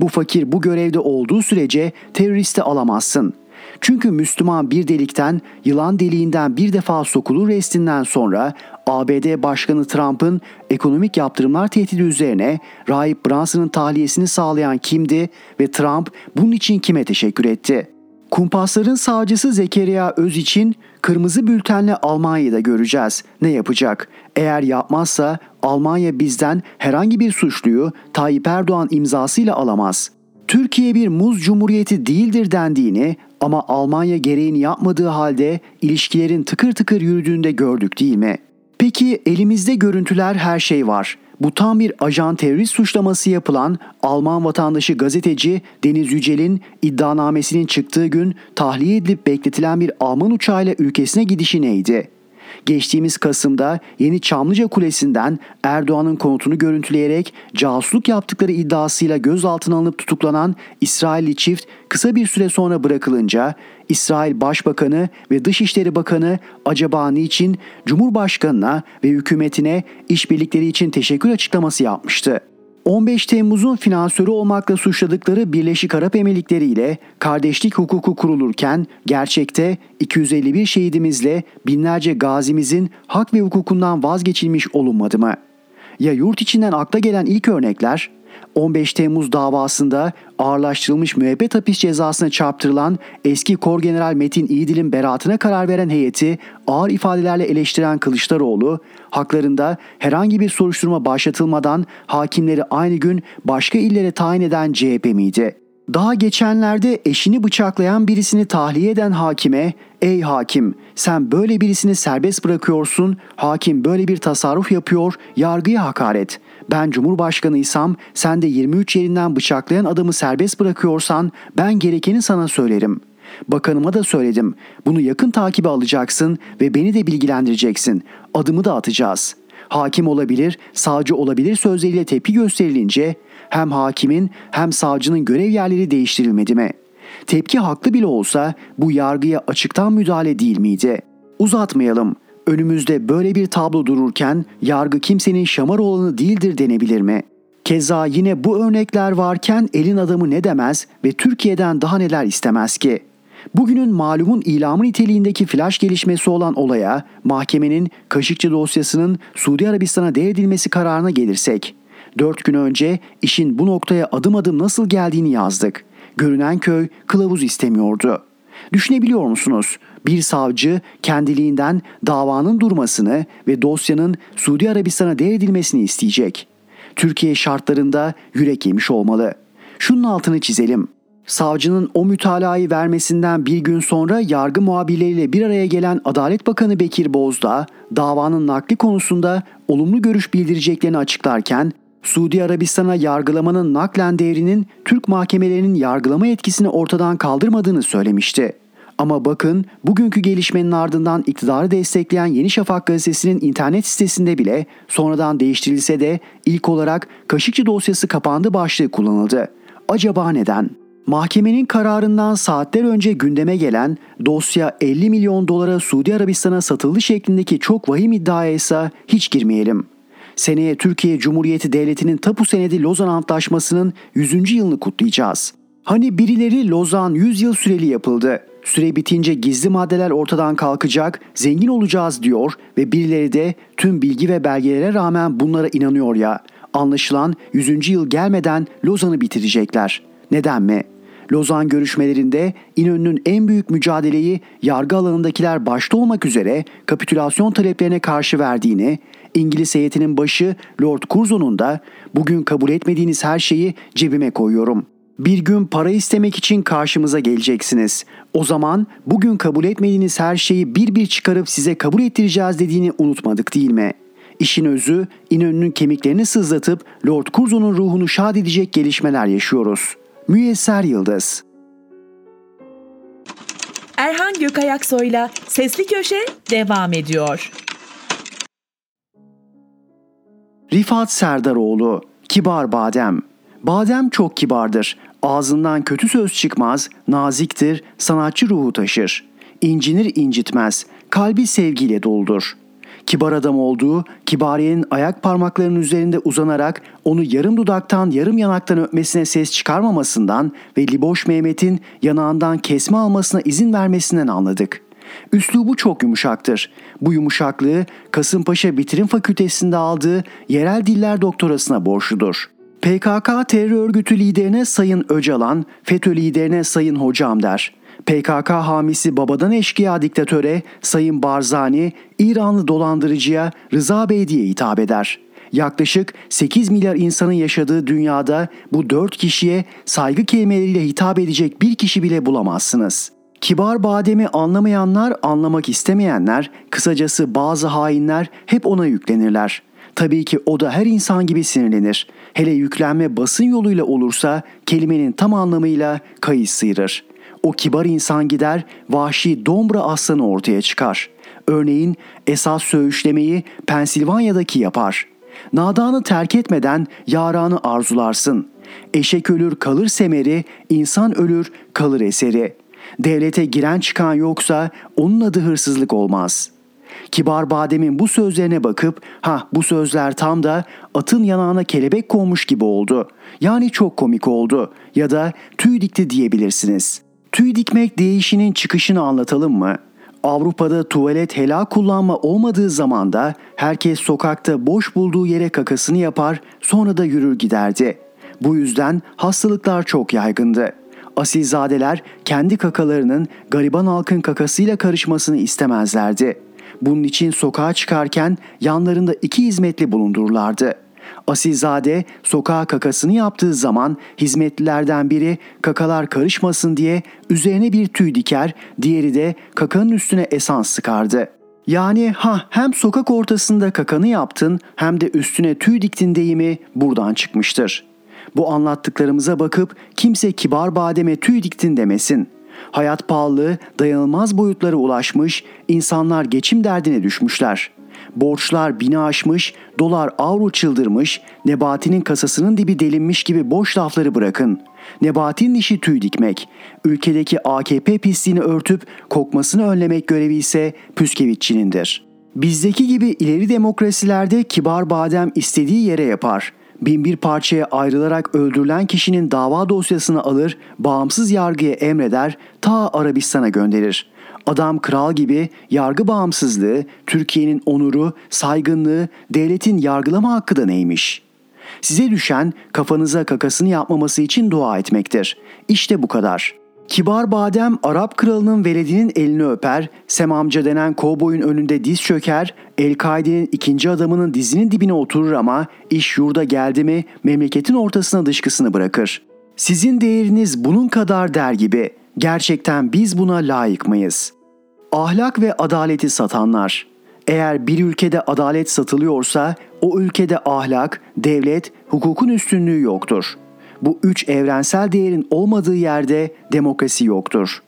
Bu fakir bu görevde olduğu sürece teröristi alamazsın. Çünkü Müslüman bir delikten, yılan deliğinden bir defa sokulur restinden sonra ABD Başkanı Trump'ın ekonomik yaptırımlar tehdidi üzerine Rahip Brunson'ın tahliyesini sağlayan kimdi ve Trump bunun için kime teşekkür etti? Kumpasların sağcısı Zekeriya Öz için kırmızı bültenle Almanya'da göreceğiz. Ne yapacak? Eğer yapmazsa Almanya bizden herhangi bir suçluyu Tayyip Erdoğan imzasıyla alamaz. Türkiye bir muz cumhuriyeti değildir dendiğini ama Almanya gereğini yapmadığı halde ilişkilerin tıkır tıkır yürüdüğünde gördük değil mi? Peki elimizde görüntüler her şey var. Bu tam bir ajan terörist suçlaması yapılan Alman vatandaşı gazeteci Deniz Yücel'in iddianamesinin çıktığı gün tahliye edilip bekletilen bir Alman uçağıyla ülkesine gidişi neydi? Geçtiğimiz Kasım'da Yeni Çamlıca Kulesi'nden Erdoğan'ın konutunu görüntüleyerek casusluk yaptıkları iddiasıyla gözaltına alınıp tutuklanan İsrailli çift kısa bir süre sonra bırakılınca İsrail Başbakanı ve Dışişleri Bakanı acaba niçin Cumhurbaşkanına ve hükümetine işbirlikleri için teşekkür açıklaması yapmıştı? 15 Temmuz'un finansörü olmakla suçladıkları Birleşik Arap Emirlikleri ile kardeşlik hukuku kurulurken gerçekte 251 şehidimizle binlerce gazimizin hak ve hukukundan vazgeçilmiş olunmadı mı? Ya yurt içinden akla gelen ilk örnekler 15 Temmuz davasında ağırlaştırılmış müebbet hapis cezasına çarptırılan eski Kor General Metin İyidil'in beraatine karar veren heyeti ağır ifadelerle eleştiren Kılıçdaroğlu, haklarında herhangi bir soruşturma başlatılmadan hakimleri aynı gün başka illere tayin eden CHP miydi? Daha geçenlerde eşini bıçaklayan birisini tahliye eden hakime Ey hakim sen böyle birisini serbest bırakıyorsun, hakim böyle bir tasarruf yapıyor, yargıya hakaret. Ben cumhurbaşkanıysam sen de 23 yerinden bıçaklayan adamı serbest bırakıyorsan ben gerekeni sana söylerim. Bakanıma da söyledim. Bunu yakın takibe alacaksın ve beni de bilgilendireceksin. Adımı da atacağız. Hakim olabilir, savcı olabilir sözleriyle tepki gösterilince hem hakimin hem savcının görev yerleri değiştirilmedi mi? Tepki haklı bile olsa bu yargıya açıktan müdahale değil miydi? Uzatmayalım. Önümüzde böyle bir tablo dururken yargı kimsenin şamar olanı değildir denebilir mi? Keza yine bu örnekler varken elin adamı ne demez ve Türkiye'den daha neler istemez ki? Bugünün malumun ilamı niteliğindeki flash gelişmesi olan olaya mahkemenin Kaşıkçı dosyasının Suudi Arabistan'a devredilmesi kararına gelirsek. Dört gün önce işin bu noktaya adım adım nasıl geldiğini yazdık. Görünen köy kılavuz istemiyordu. Düşünebiliyor musunuz? Bir savcı kendiliğinden davanın durmasını ve dosyanın Suudi Arabistan'a devredilmesini isteyecek. Türkiye şartlarında yürek yemiş olmalı. Şunun altını çizelim. Savcının o mütalayı vermesinden bir gün sonra yargı muhabirleriyle bir araya gelen Adalet Bakanı Bekir Bozdağ davanın nakli konusunda olumlu görüş bildireceklerini açıklarken Suudi Arabistan'a yargılamanın naklen devrinin Türk mahkemelerinin yargılama etkisini ortadan kaldırmadığını söylemişti. Ama bakın bugünkü gelişmenin ardından iktidarı destekleyen Yeni Şafak gazetesinin internet sitesinde bile sonradan değiştirilse de ilk olarak Kaşıkçı dosyası kapandı başlığı kullanıldı. Acaba neden? Mahkemenin kararından saatler önce gündeme gelen dosya 50 milyon dolara Suudi Arabistan'a satıldı şeklindeki çok vahim iddiaya ise hiç girmeyelim. Seneye Türkiye Cumhuriyeti Devleti'nin tapu senedi Lozan Antlaşması'nın 100. yılını kutlayacağız. Hani birileri Lozan 100 yıl süreli yapıldı. Süre bitince gizli maddeler ortadan kalkacak, zengin olacağız diyor ve birileri de tüm bilgi ve belgelere rağmen bunlara inanıyor ya. Anlaşılan 100. yıl gelmeden Lozan'ı bitirecekler. Neden mi? Lozan görüşmelerinde İnönü'nün en büyük mücadeleyi yargı alanındakiler başta olmak üzere kapitülasyon taleplerine karşı verdiğini, İngiliz heyetinin başı Lord Curzon'un da bugün kabul etmediğiniz her şeyi cebime koyuyorum. Bir gün para istemek için karşımıza geleceksiniz. O zaman bugün kabul etmediğiniz her şeyi bir bir çıkarıp size kabul ettireceğiz dediğini unutmadık değil mi? İşin özü İnönü'nün kemiklerini sızlatıp Lord Curzon'un ruhunu şad edecek gelişmeler yaşıyoruz. Müyesser Yıldız Erhan Gökayaksoy'la Sesli Köşe devam ediyor. Rifat Serdaroğlu Kibar Badem Badem çok kibardır. Ağzından kötü söz çıkmaz, naziktir, sanatçı ruhu taşır. İncinir incitmez, kalbi sevgiyle doldur. Kibar adam olduğu, kibariyenin ayak parmaklarının üzerinde uzanarak onu yarım dudaktan yarım yanaktan öpmesine ses çıkarmamasından ve Liboş Mehmet'in yanağından kesme almasına izin vermesinden anladık.'' Üslubu çok yumuşaktır. Bu yumuşaklığı Kasımpaşa Bitirim Fakültesi'nde aldığı yerel diller doktorasına borçludur. PKK terör örgütü liderine Sayın Öcalan, FETÖ liderine Sayın Hocam der. PKK hamisi babadan eşkıya diktatöre Sayın Barzani, İranlı dolandırıcıya Rıza Bey diye hitap eder. Yaklaşık 8 milyar insanın yaşadığı dünyada bu 4 kişiye saygı kelimeleriyle hitap edecek bir kişi bile bulamazsınız.'' Kibar bademi anlamayanlar, anlamak istemeyenler, kısacası bazı hainler hep ona yüklenirler. Tabii ki o da her insan gibi sinirlenir. Hele yüklenme basın yoluyla olursa kelimenin tam anlamıyla kayış sıyırır. O kibar insan gider, vahşi dombra aslanı ortaya çıkar. Örneğin esas söğüşlemeyi Pensilvanya'daki yapar. Nadanı terk etmeden yaranı arzularsın. Eşek ölür kalır semeri, insan ölür kalır eseri. Devlete giren çıkan yoksa onun adı hırsızlık olmaz.'' Kibar Badem'in bu sözlerine bakıp ha bu sözler tam da atın yanağına kelebek konmuş gibi oldu. Yani çok komik oldu ya da tüy dikti diyebilirsiniz. Tüy dikmek değişinin çıkışını anlatalım mı? Avrupa'da tuvalet helal kullanma olmadığı zaman da herkes sokakta boş bulduğu yere kakasını yapar sonra da yürür giderdi. Bu yüzden hastalıklar çok yaygındı. Asilzadeler kendi kakalarının gariban halkın kakasıyla karışmasını istemezlerdi.'' Bunun için sokağa çıkarken yanlarında iki hizmetli bulundururlardı. Asilzade sokağa kakasını yaptığı zaman hizmetlilerden biri kakalar karışmasın diye üzerine bir tüy diker, diğeri de kakanın üstüne esans sıkardı. Yani ha hem sokak ortasında kakanı yaptın hem de üstüne tüy diktin deyimi buradan çıkmıştır. Bu anlattıklarımıza bakıp kimse kibar bademe tüy diktin demesin.'' Hayat pahalılığı dayanılmaz boyutlara ulaşmış, insanlar geçim derdine düşmüşler. Borçlar bini aşmış, dolar avro çıldırmış, Nebati'nin kasasının dibi delinmiş gibi boş lafları bırakın. Nebati'nin işi tüy dikmek. Ülkedeki AKP pisliğini örtüp kokmasını önlemek görevi ise Püskevitçinindir. Bizdeki gibi ileri demokrasilerde kibar badem istediği yere yapar binbir parçaya ayrılarak öldürülen kişinin dava dosyasını alır, bağımsız yargıya emreder, ta Arabistan'a gönderir. Adam kral gibi yargı bağımsızlığı, Türkiye'nin onuru, saygınlığı, devletin yargılama hakkı da neymiş? Size düşen kafanıza kakasını yapmaması için dua etmektir. İşte bu kadar. Kibar Badem Arap kralının veledinin elini öper, Sem amca denen kovboyun önünde diz çöker, El-Kaide'nin ikinci adamının dizinin dibine oturur ama iş yurda geldi mi memleketin ortasına dışkısını bırakır. Sizin değeriniz bunun kadar der gibi. Gerçekten biz buna layık mıyız? Ahlak ve adaleti satanlar. Eğer bir ülkede adalet satılıyorsa o ülkede ahlak, devlet, hukukun üstünlüğü yoktur.'' Bu üç evrensel değerin olmadığı yerde demokrasi yoktur.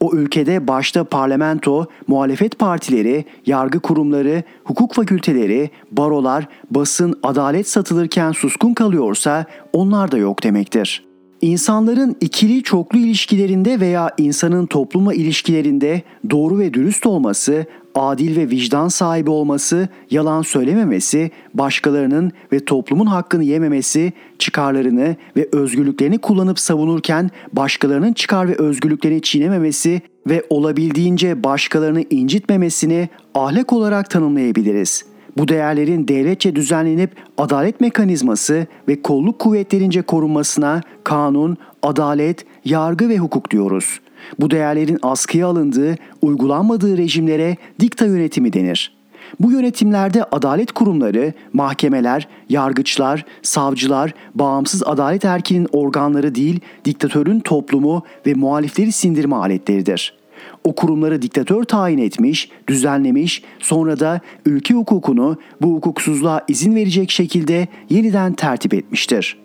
o ülkede başta parlamento, muhalefet partileri, yargı kurumları, hukuk fakülteleri, barolar, basın, adalet satılırken suskun kalıyorsa onlar da yok demektir. İnsanların ikili çoklu ilişkilerinde veya insanın toplumla ilişkilerinde doğru ve dürüst olması, adil ve vicdan sahibi olması, yalan söylememesi, başkalarının ve toplumun hakkını yememesi, çıkarlarını ve özgürlüklerini kullanıp savunurken başkalarının çıkar ve özgürlüklerini çiğnememesi ve olabildiğince başkalarını incitmemesini ahlak olarak tanımlayabiliriz.'' Bu değerlerin devletçe düzenlenip adalet mekanizması ve kolluk kuvvetlerince korunmasına kanun, adalet, yargı ve hukuk diyoruz. Bu değerlerin askıya alındığı, uygulanmadığı rejimlere dikta yönetimi denir. Bu yönetimlerde adalet kurumları, mahkemeler, yargıçlar, savcılar, bağımsız adalet erkinin organları değil, diktatörün toplumu ve muhalifleri sindirme aletleridir.'' O kurumları diktatör tayin etmiş, düzenlemiş, sonra da ülke hukukunu bu hukuksuzluğa izin verecek şekilde yeniden tertip etmiştir.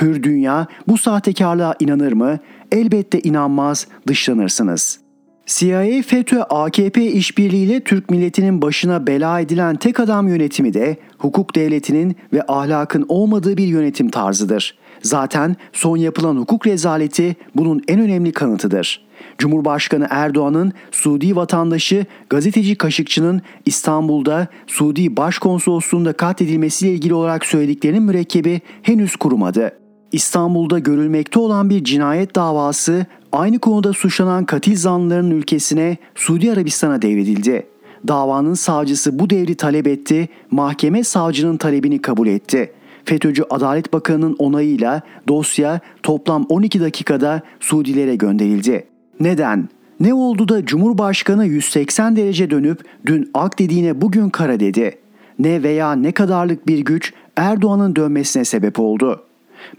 Hür dünya bu sahtekarlığa inanır mı? Elbette inanmaz, dışlanırsınız. CIA FETÖ AKP işbirliğiyle Türk milletinin başına bela edilen tek adam yönetimi de hukuk devletinin ve ahlakın olmadığı bir yönetim tarzıdır. Zaten son yapılan hukuk rezaleti bunun en önemli kanıtıdır. Cumhurbaşkanı Erdoğan'ın Suudi vatandaşı gazeteci Kaşıkçı'nın İstanbul'da Suudi Başkonsolosluğu'nda katledilmesiyle ilgili olarak söylediklerinin mürekkebi henüz kurumadı. İstanbul'da görülmekte olan bir cinayet davası aynı konuda suçlanan katil zanlıların ülkesine Suudi Arabistan'a devredildi. Davanın savcısı bu devri talep etti, mahkeme savcının talebini kabul etti. FETÖ'cü Adalet Bakanı'nın onayıyla dosya toplam 12 dakikada Suudilere gönderildi. Neden? Ne oldu da Cumhurbaşkanı 180 derece dönüp dün ak dediğine bugün kara dedi? Ne veya ne kadarlık bir güç Erdoğan'ın dönmesine sebep oldu?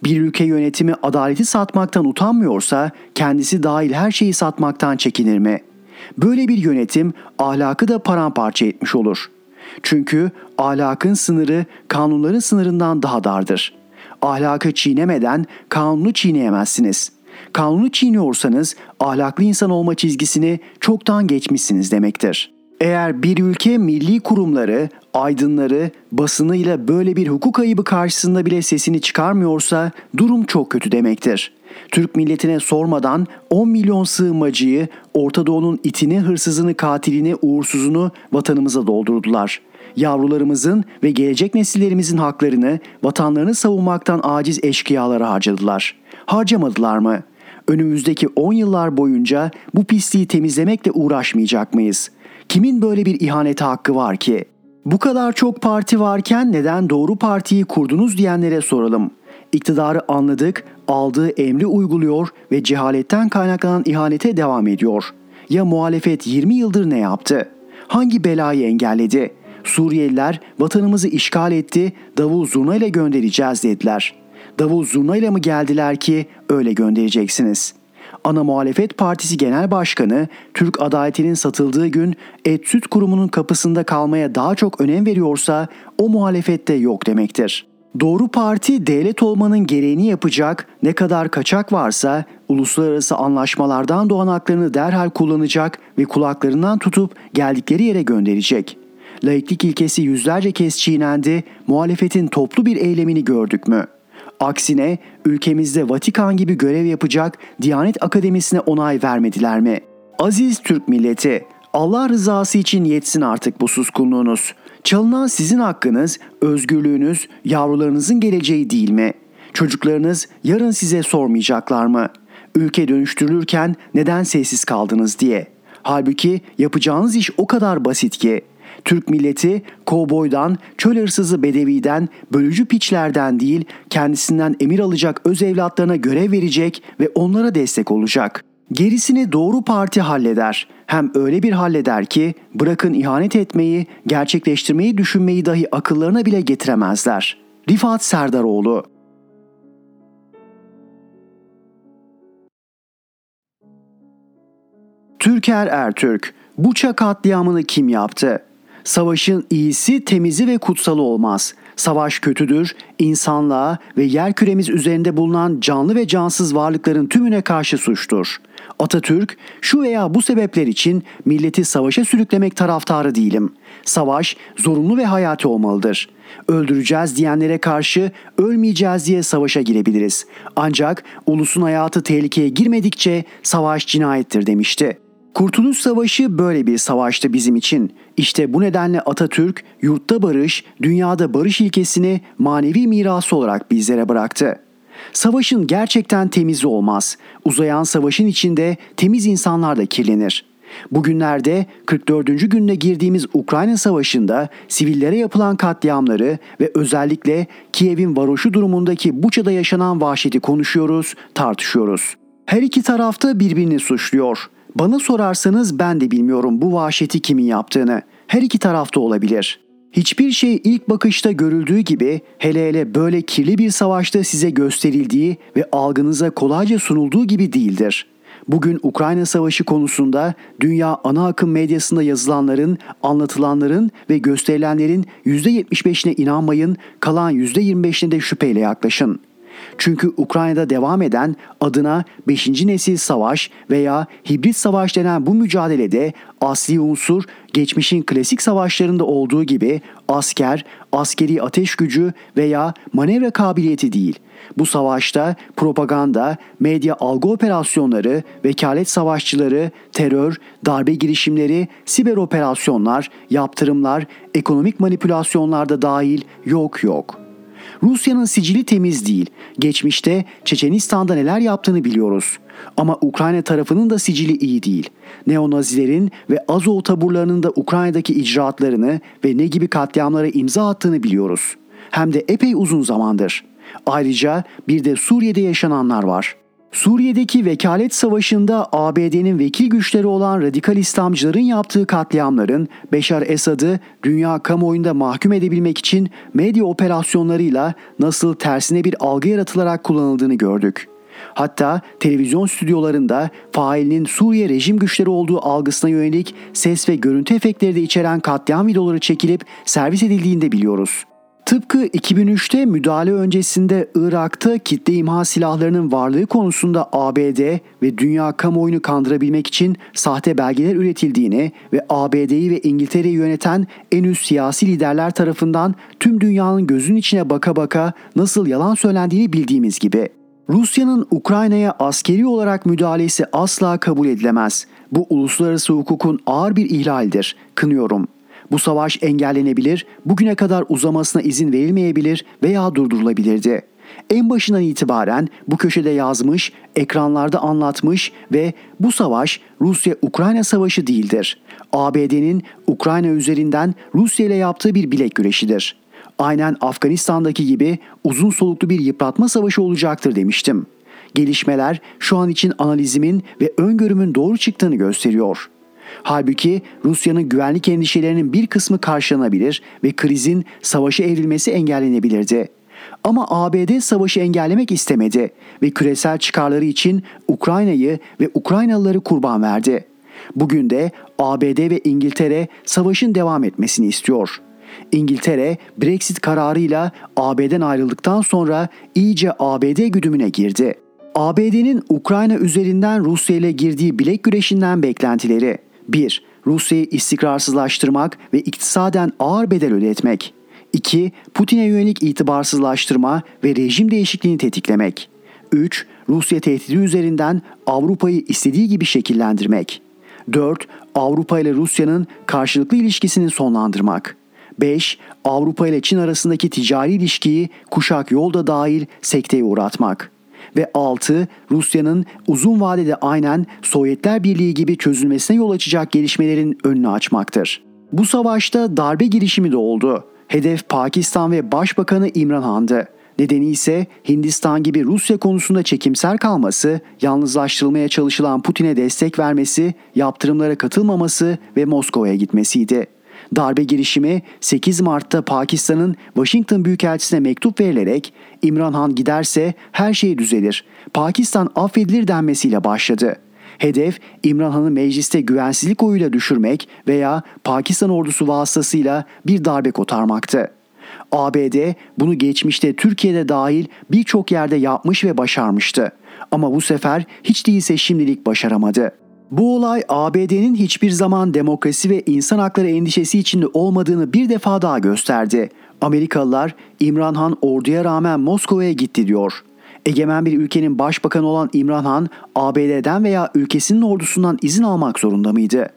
Bir ülke yönetimi adaleti satmaktan utanmıyorsa kendisi dahil her şeyi satmaktan çekinir mi? Böyle bir yönetim ahlakı da paramparça etmiş olur. Çünkü ahlakın sınırı kanunların sınırından daha dardır. Ahlakı çiğnemeden kanunu çiğneyemezsiniz. Kanunu çiğniyorsanız ahlaklı insan olma çizgisini çoktan geçmişsiniz demektir. Eğer bir ülke milli kurumları, aydınları, basınıyla böyle bir hukuk ayıbı karşısında bile sesini çıkarmıyorsa durum çok kötü demektir. Türk milletine sormadan 10 milyon sığınmacıyı, Orta Doğu'nun itini, hırsızını, katilini, uğursuzunu vatanımıza doldurdular. Yavrularımızın ve gelecek nesillerimizin haklarını, vatanlarını savunmaktan aciz eşkıyalara harcadılar. Harcamadılar mı? Önümüzdeki 10 yıllar boyunca bu pisliği temizlemekle uğraşmayacak mıyız? Kimin böyle bir ihanete hakkı var ki? Bu kadar çok parti varken neden doğru partiyi kurdunuz diyenlere soralım. İktidarı anladık, aldığı emri uyguluyor ve cehaletten kaynaklanan ihanete devam ediyor. Ya muhalefet 20 yıldır ne yaptı? Hangi belayı engelledi? Suriyeliler vatanımızı işgal etti, davul zurna ile göndereceğiz dediler. Davul zurna ile mi geldiler ki öyle göndereceksiniz?'' Ana muhalefet partisi genel başkanı Türk adaletinin satıldığı gün et süt kurumunun kapısında kalmaya daha çok önem veriyorsa o muhalefette yok demektir. Doğru parti devlet olmanın gereğini yapacak, ne kadar kaçak varsa uluslararası anlaşmalardan doğan haklarını derhal kullanacak ve kulaklarından tutup geldikleri yere gönderecek. Laiklik ilkesi yüzlerce kez çiğnendi, muhalefetin toplu bir eylemini gördük mü?'' Aksine ülkemizde Vatikan gibi görev yapacak Diyanet Akademisi'ne onay vermediler mi? Aziz Türk milleti, Allah rızası için yetsin artık bu suskunluğunuz. Çalınan sizin hakkınız, özgürlüğünüz, yavrularınızın geleceği değil mi? Çocuklarınız yarın size sormayacaklar mı? Ülke dönüştürülürken neden sessiz kaldınız diye. Halbuki yapacağınız iş o kadar basit ki Türk milleti kovboydan, çöl hırsızı bedeviden, bölücü piçlerden değil kendisinden emir alacak öz evlatlarına görev verecek ve onlara destek olacak. Gerisini doğru parti halleder. Hem öyle bir halleder ki bırakın ihanet etmeyi, gerçekleştirmeyi düşünmeyi dahi akıllarına bile getiremezler. Rifat Serdaroğlu Türker Ertürk, Buça katliamını kim yaptı? Savaşın iyisi, temizi ve kutsalı olmaz. Savaş kötüdür, insanlığa ve yer küremiz üzerinde bulunan canlı ve cansız varlıkların tümüne karşı suçtur. Atatürk şu veya bu sebepler için milleti savaşa sürüklemek taraftarı değilim. Savaş zorunlu ve hayati olmalıdır. Öldüreceğiz diyenlere karşı ölmeyeceğiz diye savaşa girebiliriz. Ancak ulusun hayatı tehlikeye girmedikçe savaş cinayettir demişti. Kurtuluş Savaşı böyle bir savaştı bizim için. İşte bu nedenle Atatürk yurtta barış, dünyada barış ilkesini manevi mirası olarak bizlere bıraktı. Savaşın gerçekten temiz olmaz. Uzayan savaşın içinde temiz insanlar da kirlenir. Bugünlerde 44. günde girdiğimiz Ukrayna Savaşı'nda sivillere yapılan katliamları ve özellikle Kiev'in varoşu durumundaki Buça'da yaşanan vahşeti konuşuyoruz, tartışıyoruz. Her iki tarafta birbirini suçluyor. Bana sorarsanız ben de bilmiyorum bu vahşeti kimin yaptığını. Her iki tarafta olabilir. Hiçbir şey ilk bakışta görüldüğü gibi hele hele böyle kirli bir savaşta size gösterildiği ve algınıza kolayca sunulduğu gibi değildir. Bugün Ukrayna Savaşı konusunda dünya ana akım medyasında yazılanların, anlatılanların ve gösterilenlerin %75'ine inanmayın, kalan %25'ine de şüpheyle yaklaşın. Çünkü Ukrayna'da devam eden adına 5. nesil savaş veya hibrit savaş denen bu mücadelede asli unsur geçmişin klasik savaşlarında olduğu gibi asker, askeri ateş gücü veya manevra kabiliyeti değil. Bu savaşta propaganda, medya algı operasyonları, vekalet savaşçıları, terör, darbe girişimleri, siber operasyonlar, yaptırımlar, ekonomik manipülasyonlar da dahil yok yok.'' Rusya'nın sicili temiz değil. Geçmişte Çeçenistan'da neler yaptığını biliyoruz. Ama Ukrayna tarafının da sicili iyi değil. Neonazilerin ve Azov taburlarının da Ukrayna'daki icraatlarını ve ne gibi katliamlara imza attığını biliyoruz. Hem de epey uzun zamandır. Ayrıca bir de Suriye'de yaşananlar var. Suriye'deki vekalet savaşında ABD'nin vekil güçleri olan radikal İslamcıların yaptığı katliamların Beşar Esad'ı dünya kamuoyunda mahkum edebilmek için medya operasyonlarıyla nasıl tersine bir algı yaratılarak kullanıldığını gördük. Hatta televizyon stüdyolarında failinin Suriye rejim güçleri olduğu algısına yönelik ses ve görüntü efektleri de içeren katliam videoları çekilip servis edildiğini de biliyoruz. Tıpkı 2003'te müdahale öncesinde Irak'ta kitle imha silahlarının varlığı konusunda ABD ve dünya kamuoyunu kandırabilmek için sahte belgeler üretildiğini ve ABD'yi ve İngiltere'yi yöneten en üst siyasi liderler tarafından tüm dünyanın gözünün içine baka baka nasıl yalan söylendiğini bildiğimiz gibi. Rusya'nın Ukrayna'ya askeri olarak müdahalesi asla kabul edilemez. Bu uluslararası hukukun ağır bir ihlalidir. Kınıyorum. Bu savaş engellenebilir, bugüne kadar uzamasına izin verilmeyebilir veya durdurulabilirdi. En başından itibaren bu köşede yazmış, ekranlarda anlatmış ve bu savaş Rusya-Ukrayna savaşı değildir. ABD'nin Ukrayna üzerinden Rusya ile yaptığı bir bilek güreşidir. Aynen Afganistan'daki gibi uzun soluklu bir yıpratma savaşı olacaktır demiştim. Gelişmeler şu an için analizimin ve öngörümün doğru çıktığını gösteriyor.'' Halbuki Rusya'nın güvenlik endişelerinin bir kısmı karşılanabilir ve krizin savaşı evrilmesi engellenebilirdi. Ama ABD savaşı engellemek istemedi ve küresel çıkarları için Ukrayna'yı ve Ukraynalıları kurban verdi. Bugün de ABD ve İngiltere savaşın devam etmesini istiyor. İngiltere Brexit kararıyla AB'den ayrıldıktan sonra iyice ABD güdümüne girdi. ABD'nin Ukrayna üzerinden Rusya ile girdiği bilek güreşinden beklentileri 1. Rusya'yı istikrarsızlaştırmak ve iktisaden ağır bedel ödetmek. 2. Putin'e yönelik itibarsızlaştırma ve rejim değişikliğini tetiklemek. 3. Rusya tehdidi üzerinden Avrupa'yı istediği gibi şekillendirmek. 4. Avrupa ile Rusya'nın karşılıklı ilişkisini sonlandırmak. 5. Avrupa ile Çin arasındaki ticari ilişkiyi kuşak yolda dahil sekteye uğratmak ve 6 Rusya'nın uzun vadede aynen Sovyetler Birliği gibi çözülmesine yol açacak gelişmelerin önünü açmaktır. Bu savaşta darbe girişimi de oldu. Hedef Pakistan ve Başbakanı İmran Han'dı. Nedeni ise Hindistan gibi Rusya konusunda çekimser kalması, yalnızlaştırılmaya çalışılan Putin'e destek vermesi, yaptırımlara katılmaması ve Moskova'ya gitmesiydi. Darbe girişimi 8 Mart'ta Pakistan'ın Washington Büyükelçisi'ne mektup verilerek İmran Han giderse her şey düzelir. Pakistan affedilir denmesiyle başladı. Hedef İmran Han'ı mecliste güvensizlik oyuyla düşürmek veya Pakistan ordusu vasıtasıyla bir darbe kotarmaktı. ABD bunu geçmişte Türkiye'de dahil birçok yerde yapmış ve başarmıştı. Ama bu sefer hiç değilse şimdilik başaramadı. Bu olay ABD'nin hiçbir zaman demokrasi ve insan hakları endişesi içinde olmadığını bir defa daha gösterdi. Amerikalılar İmran Han orduya rağmen Moskova'ya gitti diyor. Egemen bir ülkenin başbakanı olan İmran Han, ABD'den veya ülkesinin ordusundan izin almak zorunda mıydı?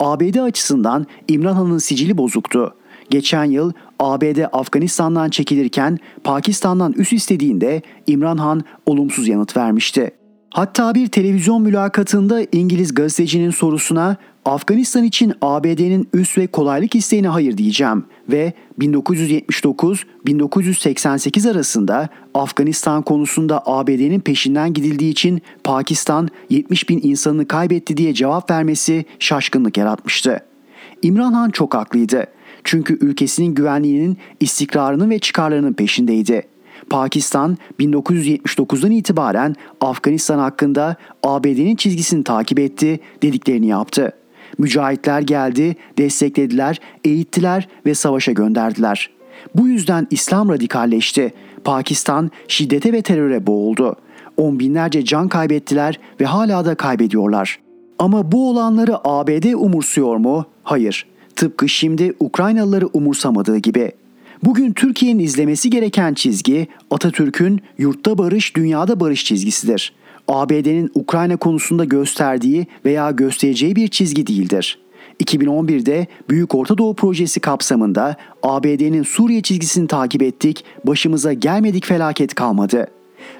ABD açısından İmran Han'ın sicili bozuktu. Geçen yıl ABD Afganistan'dan çekilirken Pakistan'dan üs istediğinde İmran Han olumsuz yanıt vermişti. Hatta bir televizyon mülakatında İngiliz gazetecinin sorusuna Afganistan için ABD'nin üs ve kolaylık isteğine hayır diyeceğim ve 1979-1988 arasında Afganistan konusunda ABD'nin peşinden gidildiği için Pakistan 70 bin insanını kaybetti diye cevap vermesi şaşkınlık yaratmıştı. İmran Han çok haklıydı. Çünkü ülkesinin güvenliğinin, istikrarının ve çıkarlarının peşindeydi. Pakistan 1979'dan itibaren Afganistan hakkında ABD'nin çizgisini takip etti, dediklerini yaptı. Mücahitler geldi, desteklediler, eğittiler ve savaşa gönderdiler. Bu yüzden İslam radikalleşti. Pakistan şiddete ve teröre boğuldu. On binlerce can kaybettiler ve hala da kaybediyorlar. Ama bu olanları ABD umursuyor mu? Hayır. Tıpkı şimdi Ukraynalıları umursamadığı gibi. Bugün Türkiye'nin izlemesi gereken çizgi Atatürk'ün yurtta barış, dünyada barış çizgisidir. ABD'nin Ukrayna konusunda gösterdiği veya göstereceği bir çizgi değildir. 2011'de Büyük Orta Doğu Projesi kapsamında ABD'nin Suriye çizgisini takip ettik, başımıza gelmedik felaket kalmadı.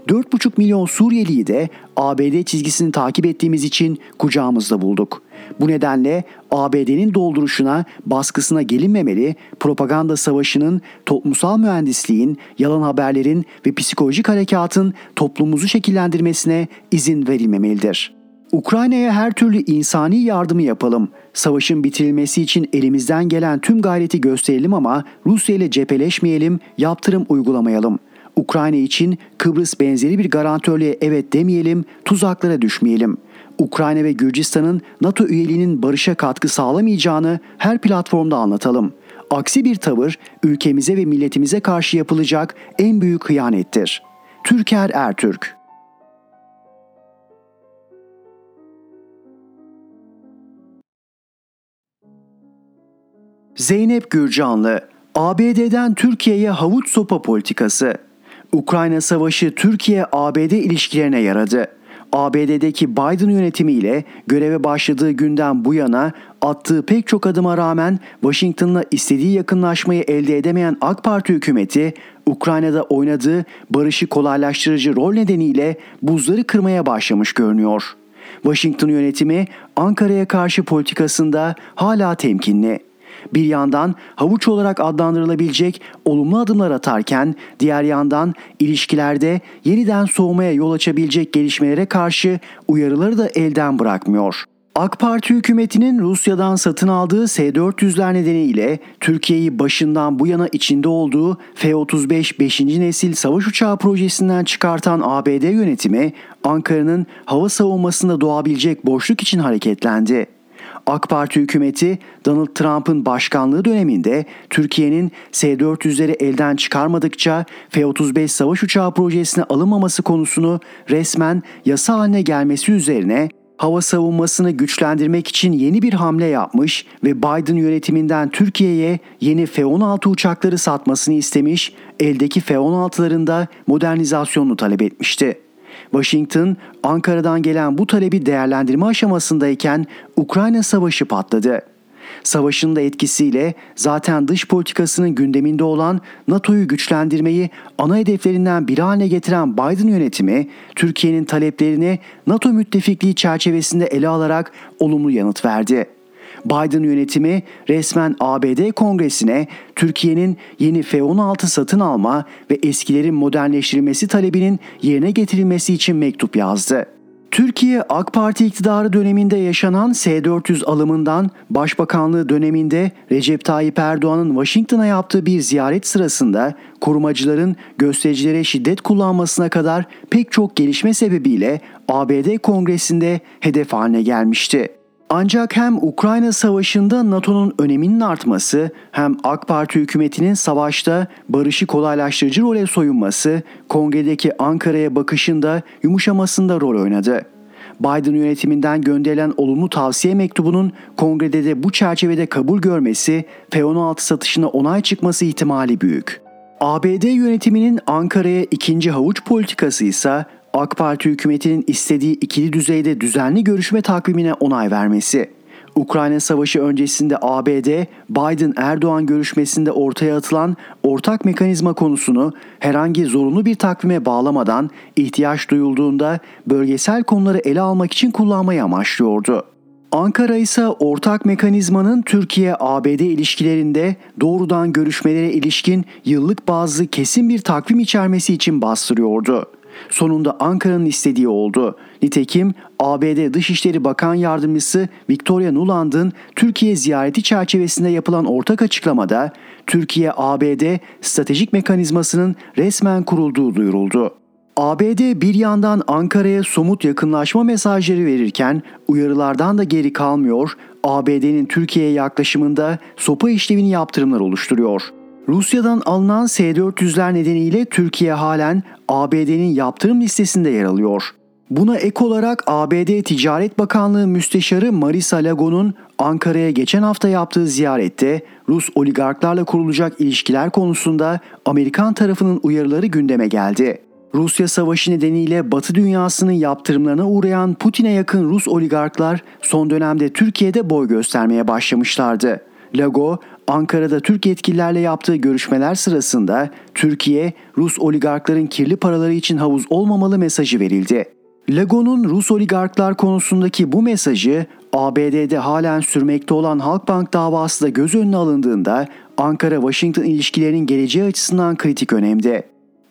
4,5 milyon Suriyeliyi de ABD çizgisini takip ettiğimiz için kucağımızda bulduk. Bu nedenle ABD'nin dolduruşuna, baskısına gelinmemeli, propaganda savaşının, toplumsal mühendisliğin, yalan haberlerin ve psikolojik harekatın toplumumuzu şekillendirmesine izin verilmemelidir. Ukrayna'ya her türlü insani yardımı yapalım. Savaşın bitirilmesi için elimizden gelen tüm gayreti gösterelim ama Rusya ile cepheleşmeyelim, yaptırım uygulamayalım. Ukrayna için Kıbrıs benzeri bir garantörlüğe evet demeyelim, tuzaklara düşmeyelim. Ukrayna ve Gürcistan'ın NATO üyeliğinin barışa katkı sağlamayacağını her platformda anlatalım. Aksi bir tavır ülkemize ve milletimize karşı yapılacak en büyük hıyanettir. Türker Ertürk Zeynep Gürcanlı ABD'den Türkiye'ye havuç sopa politikası Ukrayna Savaşı Türkiye-ABD ilişkilerine yaradı. ABD'deki Biden yönetimiyle göreve başladığı günden bu yana attığı pek çok adıma rağmen Washington'la istediği yakınlaşmayı elde edemeyen AK Parti hükümeti Ukrayna'da oynadığı barışı kolaylaştırıcı rol nedeniyle buzları kırmaya başlamış görünüyor. Washington yönetimi Ankara'ya karşı politikasında hala temkinli bir yandan havuç olarak adlandırılabilecek olumlu adımlar atarken diğer yandan ilişkilerde yeniden soğumaya yol açabilecek gelişmelere karşı uyarıları da elden bırakmıyor. AK Parti hükümetinin Rusya'dan satın aldığı S-400'ler nedeniyle Türkiye'yi başından bu yana içinde olduğu F-35 5. nesil savaş uçağı projesinden çıkartan ABD yönetimi Ankara'nın hava savunmasında doğabilecek boşluk için hareketlendi. AK Parti hükümeti Donald Trump'ın başkanlığı döneminde Türkiye'nin S-400'leri elden çıkarmadıkça F-35 savaş uçağı projesine alınmaması konusunu resmen yasa haline gelmesi üzerine hava savunmasını güçlendirmek için yeni bir hamle yapmış ve Biden yönetiminden Türkiye'ye yeni F-16 uçakları satmasını istemiş, eldeki F-16'ların da modernizasyonunu talep etmişti. Washington, Ankara'dan gelen bu talebi değerlendirme aşamasındayken Ukrayna Savaşı patladı. Savaşın da etkisiyle zaten dış politikasının gündeminde olan NATO'yu güçlendirmeyi ana hedeflerinden biri haline getiren Biden yönetimi, Türkiye'nin taleplerini NATO müttefikliği çerçevesinde ele alarak olumlu yanıt verdi. Biden yönetimi resmen ABD Kongresi'ne Türkiye'nin yeni F-16 satın alma ve eskilerin modernleştirilmesi talebinin yerine getirilmesi için mektup yazdı. Türkiye AK Parti iktidarı döneminde yaşanan S-400 alımından Başbakanlığı döneminde Recep Tayyip Erdoğan'ın Washington'a yaptığı bir ziyaret sırasında korumacıların göstericilere şiddet kullanmasına kadar pek çok gelişme sebebiyle ABD Kongresi'nde hedef haline gelmişti. Ancak hem Ukrayna Savaşı'nda NATO'nun öneminin artması hem AK Parti hükümetinin savaşta barışı kolaylaştırıcı role soyunması kongredeki Ankara'ya bakışında yumuşamasında rol oynadı. Biden yönetiminden gönderilen olumlu tavsiye mektubunun kongrede de bu çerçevede kabul görmesi F-16 satışına onay çıkması ihtimali büyük. ABD yönetiminin Ankara'ya ikinci havuç politikası ise AK Parti hükümetinin istediği ikili düzeyde düzenli görüşme takvimine onay vermesi. Ukrayna Savaşı öncesinde ABD, Biden-Erdoğan görüşmesinde ortaya atılan ortak mekanizma konusunu herhangi zorunlu bir takvime bağlamadan ihtiyaç duyulduğunda bölgesel konuları ele almak için kullanmayı amaçlıyordu. Ankara ise ortak mekanizmanın Türkiye-ABD ilişkilerinde doğrudan görüşmelere ilişkin yıllık bazı kesin bir takvim içermesi için bastırıyordu. Sonunda Ankara'nın istediği oldu. Nitekim ABD Dışişleri Bakan Yardımcısı Victoria Nuland'ın Türkiye ziyareti çerçevesinde yapılan ortak açıklamada Türkiye-ABD stratejik mekanizmasının resmen kurulduğu duyuruldu. ABD bir yandan Ankara'ya somut yakınlaşma mesajları verirken uyarılardan da geri kalmıyor, ABD'nin Türkiye'ye yaklaşımında sopa işlevini yaptırımlar oluşturuyor. Rusya'dan alınan S-400'ler nedeniyle Türkiye halen ABD'nin yaptırım listesinde yer alıyor. Buna ek olarak ABD Ticaret Bakanlığı Müsteşarı Marisa Lago'nun Ankara'ya geçen hafta yaptığı ziyarette Rus oligarklarla kurulacak ilişkiler konusunda Amerikan tarafının uyarıları gündeme geldi. Rusya savaşı nedeniyle Batı dünyasının yaptırımlarına uğrayan Putin'e yakın Rus oligarklar son dönemde Türkiye'de boy göstermeye başlamışlardı. Lago, Ankara'da Türk yetkililerle yaptığı görüşmeler sırasında Türkiye, Rus oligarkların kirli paraları için havuz olmamalı mesajı verildi. Lago'nun Rus oligarklar konusundaki bu mesajı ABD'de halen sürmekte olan Halkbank davası da göz önüne alındığında Ankara-Washington ilişkilerinin geleceği açısından kritik önemde.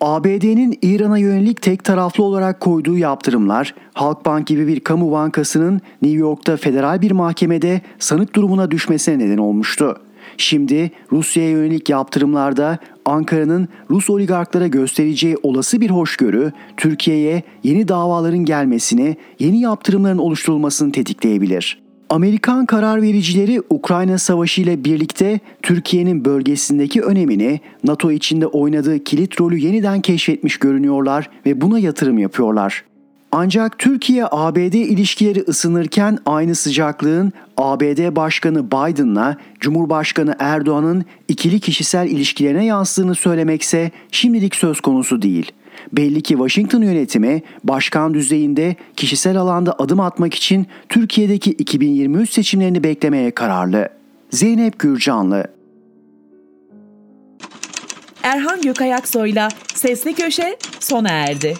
ABD'nin İran'a yönelik tek taraflı olarak koyduğu yaptırımlar, Halkbank gibi bir kamu bankasının New York'ta federal bir mahkemede sanık durumuna düşmesine neden olmuştu. Şimdi Rusya'ya yönelik yaptırımlarda Ankara'nın Rus oligarklara göstereceği olası bir hoşgörü Türkiye'ye yeni davaların gelmesini, yeni yaptırımların oluşturulmasını tetikleyebilir. Amerikan karar vericileri Ukrayna Savaşı ile birlikte Türkiye'nin bölgesindeki önemini NATO içinde oynadığı kilit rolü yeniden keşfetmiş görünüyorlar ve buna yatırım yapıyorlar. Ancak Türkiye-ABD ilişkileri ısınırken aynı sıcaklığın ABD Başkanı Biden'la Cumhurbaşkanı Erdoğan'ın ikili kişisel ilişkilerine yansıdığını söylemekse şimdilik söz konusu değil. Belli ki Washington yönetimi başkan düzeyinde kişisel alanda adım atmak için Türkiye'deki 2023 seçimlerini beklemeye kararlı. Zeynep Gürcanlı Erhan Gökayaksoy'la Sesli Köşe sona erdi.